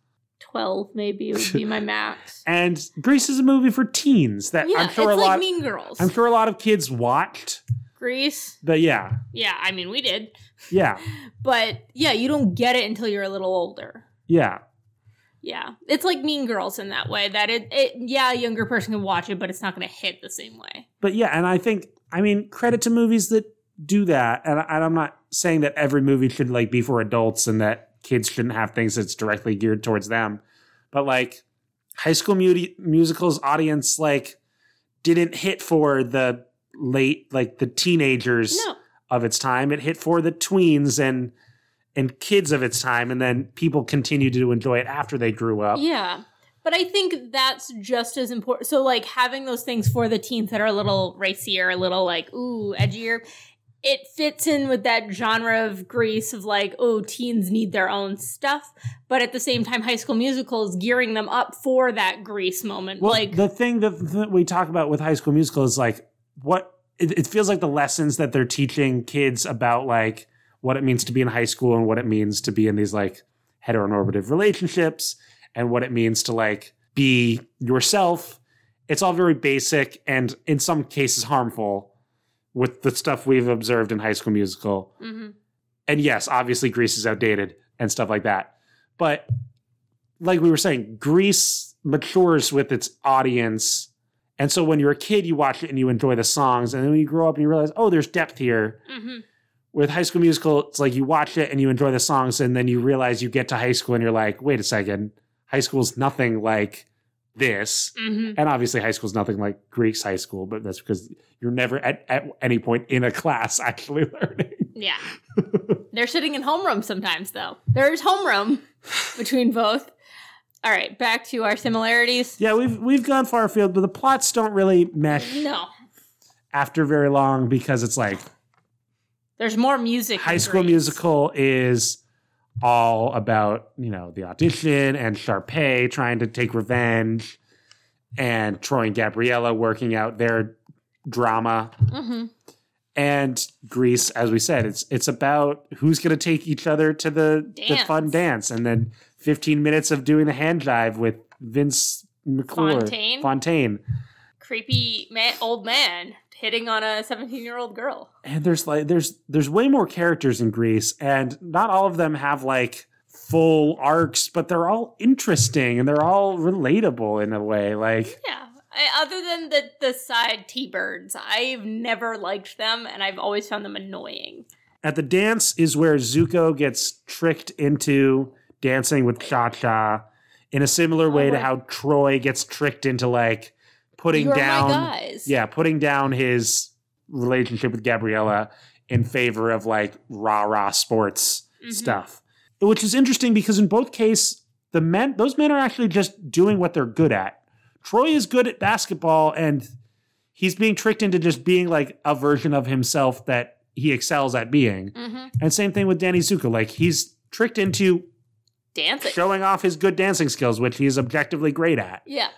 12 maybe would be my max. and Grease is a movie for teens that yeah, I'm sure it's a like lot. Mean Girls. I'm sure a lot of kids watched. Grease. But yeah, Yeah, I mean we did. yeah, But yeah, you don't get it until you're a little older. yeah. Yeah. It's like Mean Girls in that way that it, it yeah, a younger person can watch it, but it's not going to hit the same way. But yeah, and I think I mean credit to movies that do that, and, I, and I'm not saying that every movie should like be for adults and that kids shouldn't have things that's directly geared towards them. But like High School Mu- Musical's audience like didn't hit for the late like the teenagers No. of its time. It hit for the tweens and and kids of its time, and then people continued to enjoy it after they grew up. Yeah. But I think that's just as important. So, like, having those things for the teens that are a little racier, a little like, ooh, edgier, it fits in with that genre of Grease of like, oh, teens need their own stuff. But at the same time, High School Musical is gearing them up for that Grease moment. Well, like, the thing that, that we talk about with High School Musical is like what it, it feels like the lessons that they're teaching kids about like what it means to be in high school and what it means to be in these like heteronormative relationships and what it means to like be yourself. It's all very basic and in some cases harmful with the stuff we've observed in High School Musical. mhm. And yes, obviously Grease is outdated and stuff like that. But like we were saying, Grease matures with its audience. And so when you're a kid, you watch it and you enjoy the songs. And then when you grow up and you realize, oh, there's depth here. Mhm. With High School Musical, it's like you watch it and you enjoy the songs. And then you realize you get to high school and you're like, wait a second, high school's nothing like this. Mhm. And obviously, high school is nothing like Grease's high school, but that's because you're never at, at any point in a class actually learning. yeah. They're sitting in homeroom sometimes, though. There's homeroom between both. All right, back to our similarities. Yeah, we've we've gone far afield, but the plots don't really mesh No, after very long because it's like there's more music. High School Grease. Musical is all about you know the audition and Sharpay trying to take revenge, and Troy and Gabriella working out their drama, Mhm. and Grease, as we said, it's it's about who's going to take each other to the the fun dance, and then 15 minutes of doing the hand jive with Vince McClure Fontaine? Fontaine. Creepy man, old man hitting on a 17 year old girl. and there's like there's there's way more characters in Grease, and not all of them have like full arcs, but they're all interesting and they're all relatable in a way. Like Yeah. I, other than the the side T birds, I've never liked them, and I've always found them annoying. at the dance is where Zuko gets tricked into dancing with Cha Cha in a similar oh, way to how Troy gets tricked into like putting You're down yeah, putting down his relationship with Gabriella in favor of like rah rah sports Mhm. stuff. Which is interesting because in both cases, the men those men are actually just doing what they're good at. Troy is good at basketball and he's being tricked into just being like a version of himself that he excels at being. Mhm. And same thing with Danny Zuko. Like he's tricked into Dancing. showing off his good dancing skills, which he's objectively great at Yeah.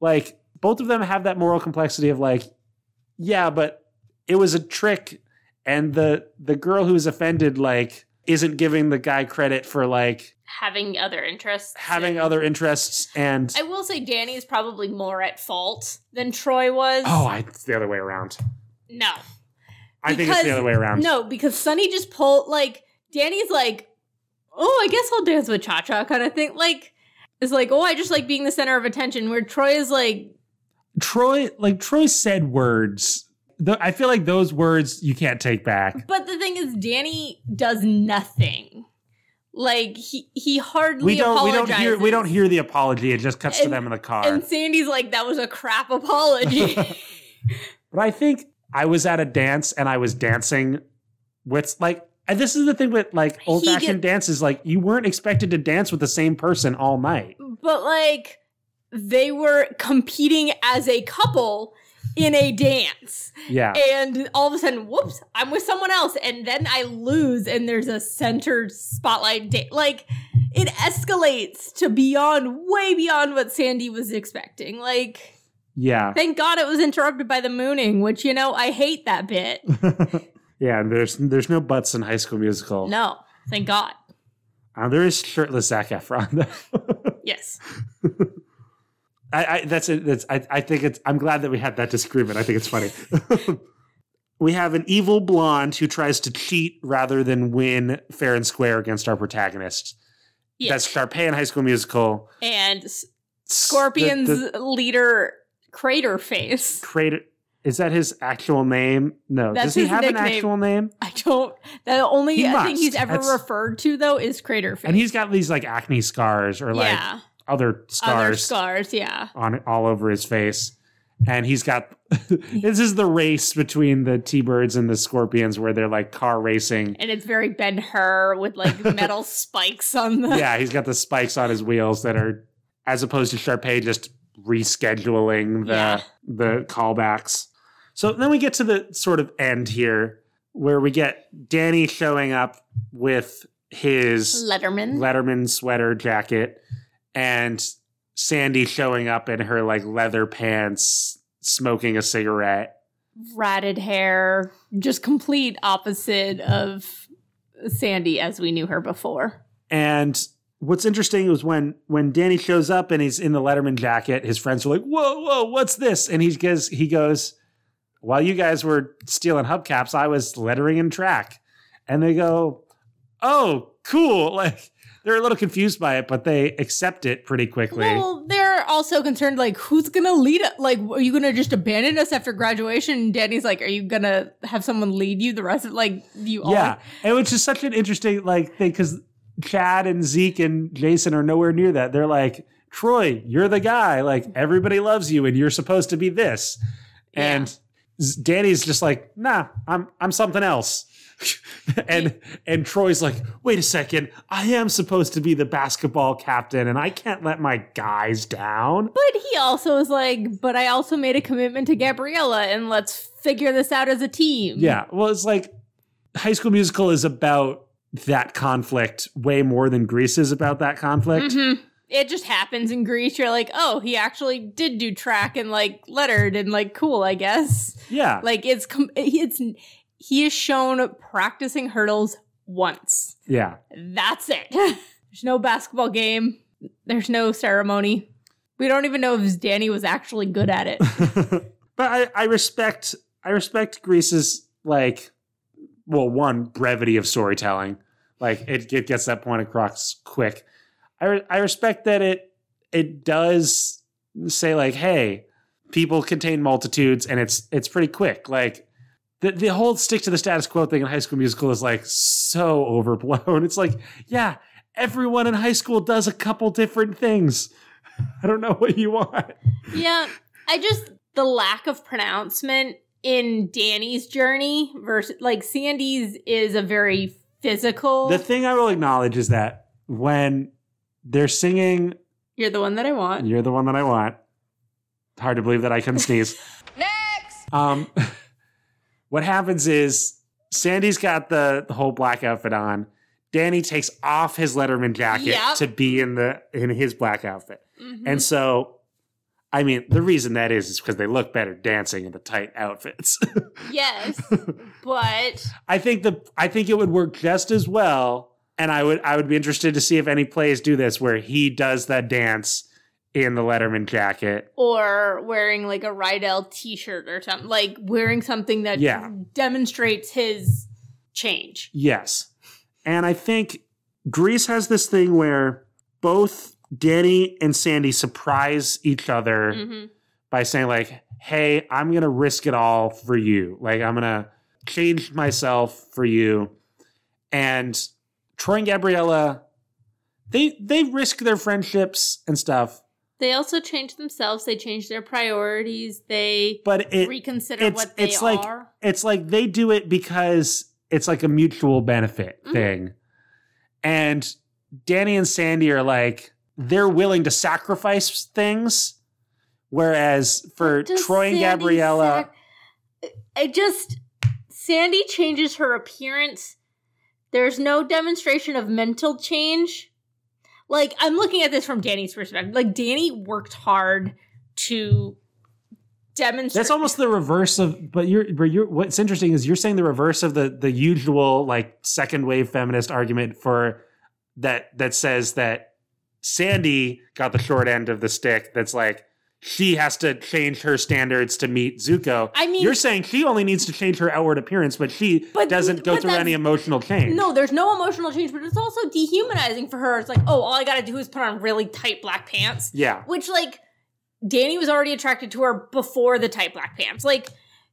like both of them have that moral complexity of like yeah but it was a trick and the the girl who's offended like isn't giving the guy credit for like Having other interests. having and- other interests and I will say Danny is probably more at fault than Troy was. oh I, it's the other way around no. i think it's the other way around No, because Sonny just pulled like Danny's like, oh, I guess I'll dance with Cha Cha kind of thing. Like, it's like, oh, I just like being the center of attention. Where Troy is like, troy like troy said words i feel like those words you can't take back but the thing is, Danny does nothing. Like he he hardly we don't we don't hear we don't hear the apology it just cuts to them in the car And Sandy's like, that was a crap apology. But I think I was at a dance and I was dancing with like and this is the thing with like old fashioned dances, like you weren't expected to dance with the same person all night. but like they were competing as a couple in a dance. Yeah. And all of a sudden, whoops, I'm with someone else. And then I lose, and there's a centered spotlight. Da- like, it escalates to beyond, way beyond what Sandy was expecting. Like, Yeah. Thank God it was interrupted by the mooning, which you know I hate that bit. yeah, and there's there's no butts in High School Musical. No, thank God. Uh, there is shirtless Zac Efron. though. Yes. I, I that's it. That's I, I think it's. I'm glad that we had that disagreement. I think it's funny. we have an evil blonde who tries to cheat rather than win fair and square against our protagonist. Yes. That's Sharpay in High School Musical. and S- Scorpion's the- the leader, Crater Face. Crater. Is that his actual name? No. That's Does he have an actual name? I don't. The only He must. he's ever That's- referred to though is Crater Face. And he's got these like acne scars or like yeah, other scars. other scars. Yeah, on all over his face. And he's got this is the race between the T Birds and the Scorpions where they're like car racing. and it's very Ben Hur with like metal spikes on the. Yeah, he's got the spikes on his wheels that are as opposed to Sharpay just rescheduling the Yeah. the callbacks. So then we get to the sort of end here where we get Danny showing up with his Letterman. Letterman sweater jacket and Sandy showing up in her like leather pants smoking a cigarette. ratted hair, just complete opposite of Sandy as we knew her before. And what's interesting was when when Danny shows up and he's in the Letterman jacket, his friends are like, "Whoa, whoa, what's this?" And he goes, he goes, "While you guys were stealing hubcaps, I was lettering in track." And they go, "Oh, cool!" Like they're a little confused by it, but they accept it pretty quickly. Well, they're also concerned, like, who's gonna lead it? Like, are you gonna just abandon us after graduation? And Danny's like, are you gonna have someone lead you the rest of like you all Yeah, and which is such an interesting like thing because Chad and Zeke and Jason are nowhere near that. They're like, Troy, you're the guy. Like everybody loves you, and you're supposed to be this. And Z- Danny's just like, Nah, I'm I'm something else. and and Troy's like, wait a second, I am supposed to be the basketball captain, and I can't let my guys down. But he also is like, but I also made a commitment to Gabriella, and let's figure this out as a team. Yeah, well, it's like High School Musical is about that conflict way more than Grease is about that conflict. Mhm. It just happens in Grease. You're like, oh, he actually did do track and like lettered and like cool, I guess. Yeah, Like it's com- it's he is shown practicing hurdles once. yeah. That's it. There's no basketball game. There's no ceremony. We don't even know if Danny was actually good at it. but I, I respect I respect Grease's like well one brevity of storytelling like it, it gets that point across quick I, re- I respect that it it does say like hey people contain multitudes and it's it's pretty quick like the, the whole stick to the status quo thing in high school musical is like so overblown it's like yeah everyone in high school does a couple different things i don't know what you want yeah, I just the lack of pronouncement in Danny's journey versus like Sandy's is a very physical. The thing I will acknowledge is that when they're singing You're the one that I want. You're the one that I want. Hard to believe that I couldn't sneeze. Next! Um what happens is Sandy's got the, the whole black outfit on. Danny takes off his Letterman jacket Yep. to be in the in his black outfit. Mhm. And so I mean, the reason that is is because they look better dancing in the tight outfits. yes, but I think the I think it would work just as well, and I would I would be interested to see if any plays do this where he does that dance in the Letterman jacket. or wearing like a Rydell t-shirt or something, like wearing something that Yeah. demonstrates his change. Yes, and I think Grease has this thing where both Danny and Sandy surprise each other hmm by saying like, "Hey, I'm gonna risk it all for you. Like, I'm gonna change myself for you." And Troy and Gabriella, they they risk their friendships and stuff, They also change themselves. They change their priorities. They but it reconsider it's what they it's like are. it's like they do it because it's like a mutual benefit Mhm. thing. And Danny and Sandy are like they're willing to sacrifice things whereas for Does Troy and Sandy Gabriella sac- I just Sandy changes her appearance. There's no demonstration of mental change. Like I'm looking at this from Danny's perspective. Like Danny worked hard to demonstrate. That's almost the reverse of, but you're, but you're, what's interesting is you're saying the reverse of the, the usual like second wave feminist argument for that, that says that Sandy got the short end of the stick. That's like, she has to change her standards to meet Zuko. I mean- you're saying she only needs to change her outward appearance, but she But- doesn't go through any emotional change. No, there's no emotional change, but it's also dehumanizing for her. It's like, oh, all I gotta do is put on really tight black pants. Yeah. Which, like, Danny was already attracted to her before the tight black pants. Like,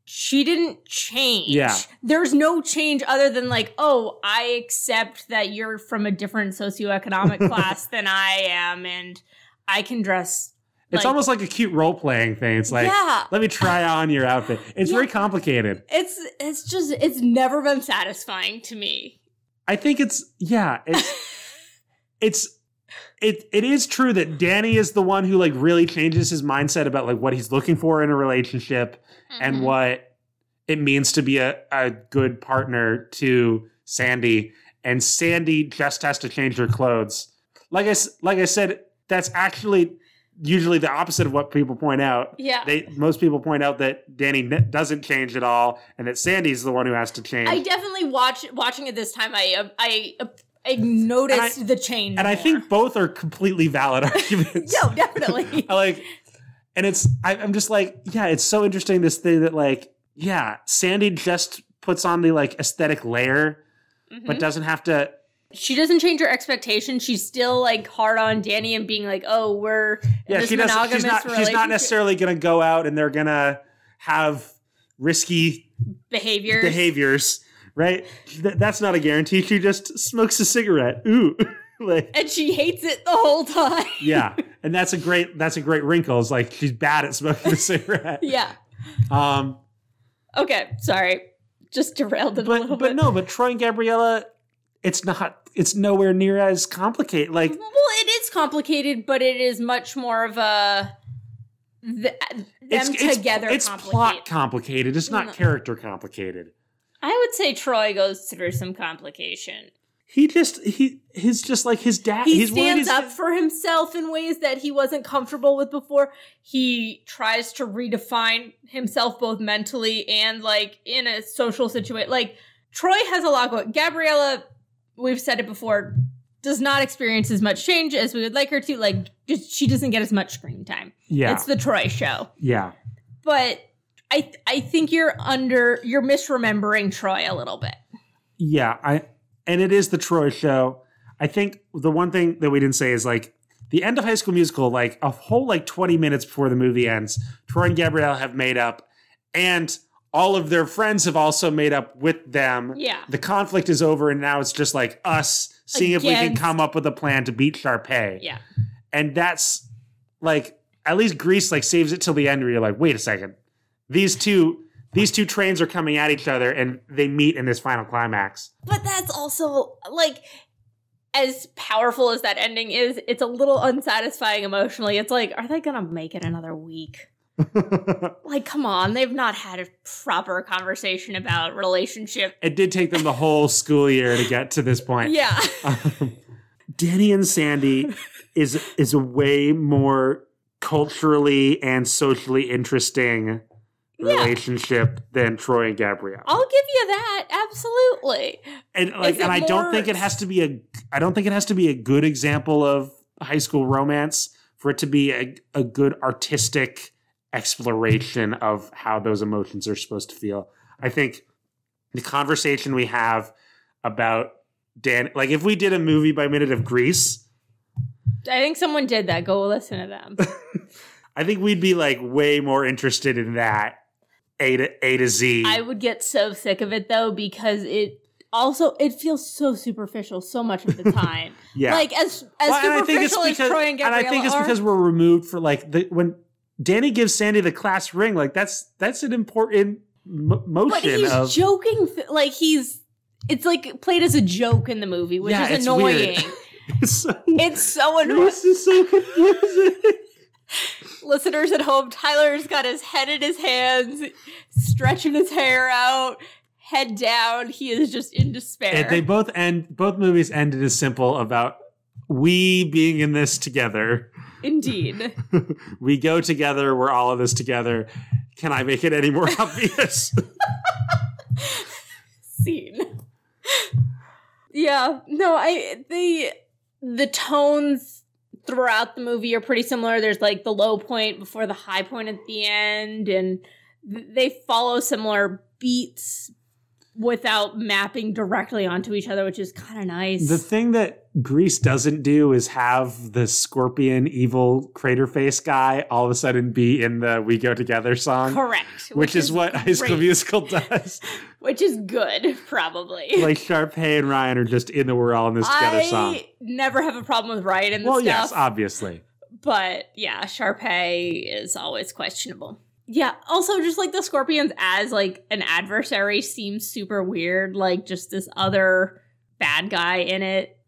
she didn't change. Yeah. There's no change other than, like, oh, I accept that you're from a different socioeconomic class than I am, and I can dress. It's like- almost like a cute role playing thing. It's like, Yeah. let me try on your outfit. It's Yeah. very complicated. It's it's just it's never been satisfying to me. I think it's yeah, it's it's it it is true that Danny is the one who like really changes his mindset about like what he's looking for in a relationship and Mhm. what it means to be a, a good partner to Sandy. And Sandy just has to change her clothes. Like I like I said, that's actually usually the opposite of what people point out. Yeah. They most people point out that Danny n- doesn't change at all, and that Sandy's the one who has to change. I definitely watch watching it this time. I uh, I uh, I noticed I- the change, and I think both are completely valid arguments. no, definitely. I like, and it's I, I'm just like, yeah, it's so interesting this thing that like, yeah, Sandy just puts on the like aesthetic layer, but Mhm. doesn't have to. She doesn't change her expectations. She's still like hard on Danny and being like, "Oh, we're Yeah, this she doesn't. She's not. She's not necessarily going to go out and they're going to have risky behavior." behaviors, right? Th- that's not a guarantee. She just smokes a cigarette. Ooh, like and she hates it the whole time. yeah, and that's a great. That's a great wrinkle. Is like she's bad at smoking a cigarette. yeah. Um, Okay. Sorry. Just derailed it a little but but bit. no, but Troy and Gabriella, it's not. It's nowhere near as complicated. Like Well, it is complicated, but it is much more of a th- them it's, it's- together. It's, complicated. plot complicated. It's not No. character complicated. I would say Troy goes through some complication. He just he he's just like his dad. He stands up for himself in ways that he wasn't comfortable with before. He tries to redefine himself both mentally and like in a social situation. Like Troy has a lot going. Gabriella, we've said it before, does not experience as much change as we would like her to. Like just she doesn't get as much screen time. Yeah, It's the Troy show. yeah. But I I think you're under you're misremembering Troy a little bit. Yeah, I and it is the Troy show. I think the one thing that we didn't say is like the end of High School Musical, like a whole like 20 minutes before the movie ends, Troy and Gabrielle have made up and all of their friends have also made up with them. Yeah. The conflict is over and now it's just like us seeing if we can come up with a plan to beat Sharpay. Yeah. And that's like at least Grease like saves it till the end where you're like, wait a second. These two these two trains are coming at each other and they meet in this final climax. But that's also like as powerful as that ending is, it's a little unsatisfying emotionally. It's like, are they gonna make it another week? Like, come on, they've not had a proper conversation about relationship. it did take them the whole school year to get to this point. Yeah. Um, Danny and Sandy is is a way more culturally and socially interesting Yeah. relationship than Troy and Gabrielle. I'll give you that. Absolutely. and like and I don't think it has to be a I don't think it has to be a good example of high school romance for it to be a, a good artistic exploration of how those emotions are supposed to feel. I think the conversation we have about Dan like if we did a movie by minute of Grease, I think someone did that. Go listen to them. I think we'd be like way more interested in that A to A to Z. I would get so sick of it though because it also it feels so superficial so much of the time. yeah. Like as as Well, and I think it's superficial as Troy and and I think it's are. because we're removed for like the when Danny gives Sandy the class ring, like that's that's an important m- But he's of joking, th- like he's. It's like played as a joke in the movie, which Yeah, is annoying. it's so, It's so annoying. this is so confusing. Listeners at home, Tyler's got his head in his hands, stretching his hair out, head down. He is just in despair. And they both end. Both movies ended as simple about we being in this together. Indeed. we go together. We're all of this together. Can I make it any more obvious? scene. yeah, no, I the the tones throughout the movie are pretty similar. There's like the low point before the high point at the end, and they follow similar beats without mapping directly onto each other, which is kind of nice. the thing that Grease doesn't do is have the scorpion evil crater face guy all of a sudden be in the We Go Together song. Correct, Which, is, what High School. Musical does. which is good, probably. like Sharpay and Ryan are just in the We're All in This Together I song. never have a problem with Ryan in the Well, stuff. yes, obviously. But yeah, Sharpay is always questionable. Yeah, also just like the Scorpions as like an adversary seems super weird, like just this other bad guy in it.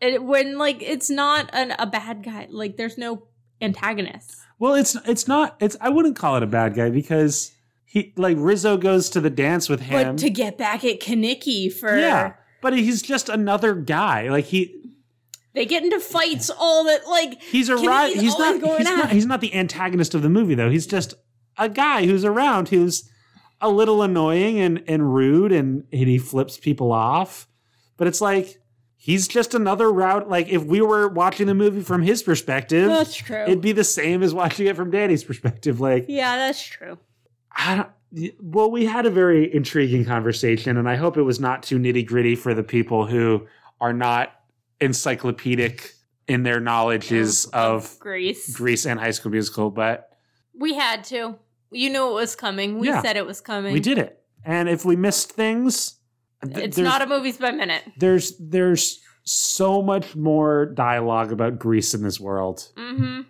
And when like it's not an, a bad guy, like there's no antagonist. Well, it's it's not it's I wouldn't call it a bad guy because he like Rizzo goes to the dance with him. But to get back at Kenickie for yeah, but he's just another guy. Like he they get into fights all that like he's a right. He's not. going He's not. He's not the antagonist of the movie though. He's just a guy who's around who's a little annoying and and rude and, and he flips people off. But it's like he's just another route. Like if we were watching the movie from his perspective, That's true. it'd be the same as watching it from Danny's perspective. Like yeah, that's true. I don't, well, we had a very intriguing conversation, and I hope it was not too nitty gritty for the people who are not encyclopedic in their knowledges of Grease. Grease and High School Musical. But We had to. You knew it was coming. We Yeah. said it was coming. we did it, and if we missed things, th- It's there's- not a movies by minute. there's there's so much more dialogue about Grease in this world. Mm-hmm.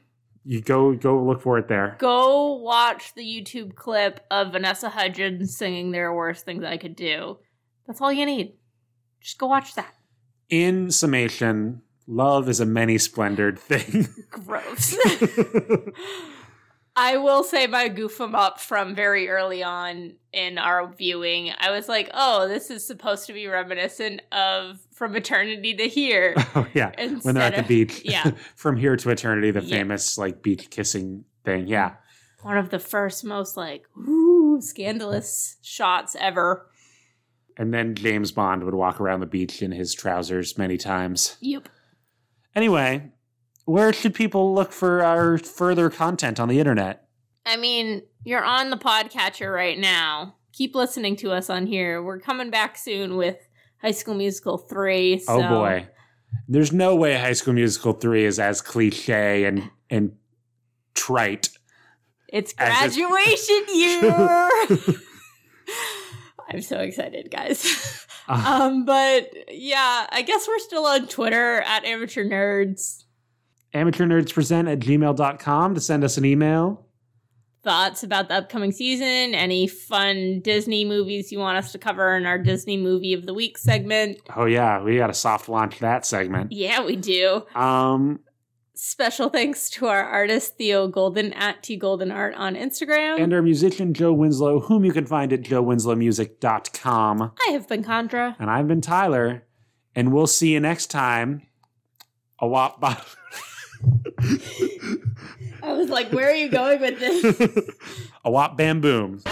You go go look for it there. Go watch the YouTube clip of Vanessa Hudgens singing "There Are Worse Things I Could Do." That's all you need. Just go watch that. In summation, love is a many splendored thing. Gross. I will say my goof 'em up from very early on in our viewing. I was like, "Oh, this is supposed to be reminiscent of From Eternity to Here." oh yeah, when they're at the of- beach. yeah. From here to eternity, the Yeah. famous like beach kissing thing. Yeah. One of the first most like ooh scandalous shots ever. And then James Bond would walk around the beach in his trousers many times. Yep. Anyway, where should people look for our further content on the internet? I mean, you're on the podcatcher right now. Keep listening to us on here. We're coming back soon with High School Musical 3. So Oh boy. There's no way High School Musical 3 is as cliche and and trite. It's As it's- graduation year. I'm so excited, guys. Uh, um, but yeah, I guess we're still on Twitter at amateur nerds. Amateur nerds present at gmail.com to send us an email. Thoughts about the upcoming season? Any fun Disney movies you want us to cover in our Disney movie of the week segment? Oh yeah, we got a soft launch that segment. Yeah, we do. Um Special thanks to our artist Theo Golden at T Golden Art on Instagram. and our musician Joe Winslow, whom you can find at joewinslowmusic.com. I have been Condra. And I've been Tyler, and we'll see you next time. A wop bop. I was like, where are you going with this? A wop bam boom.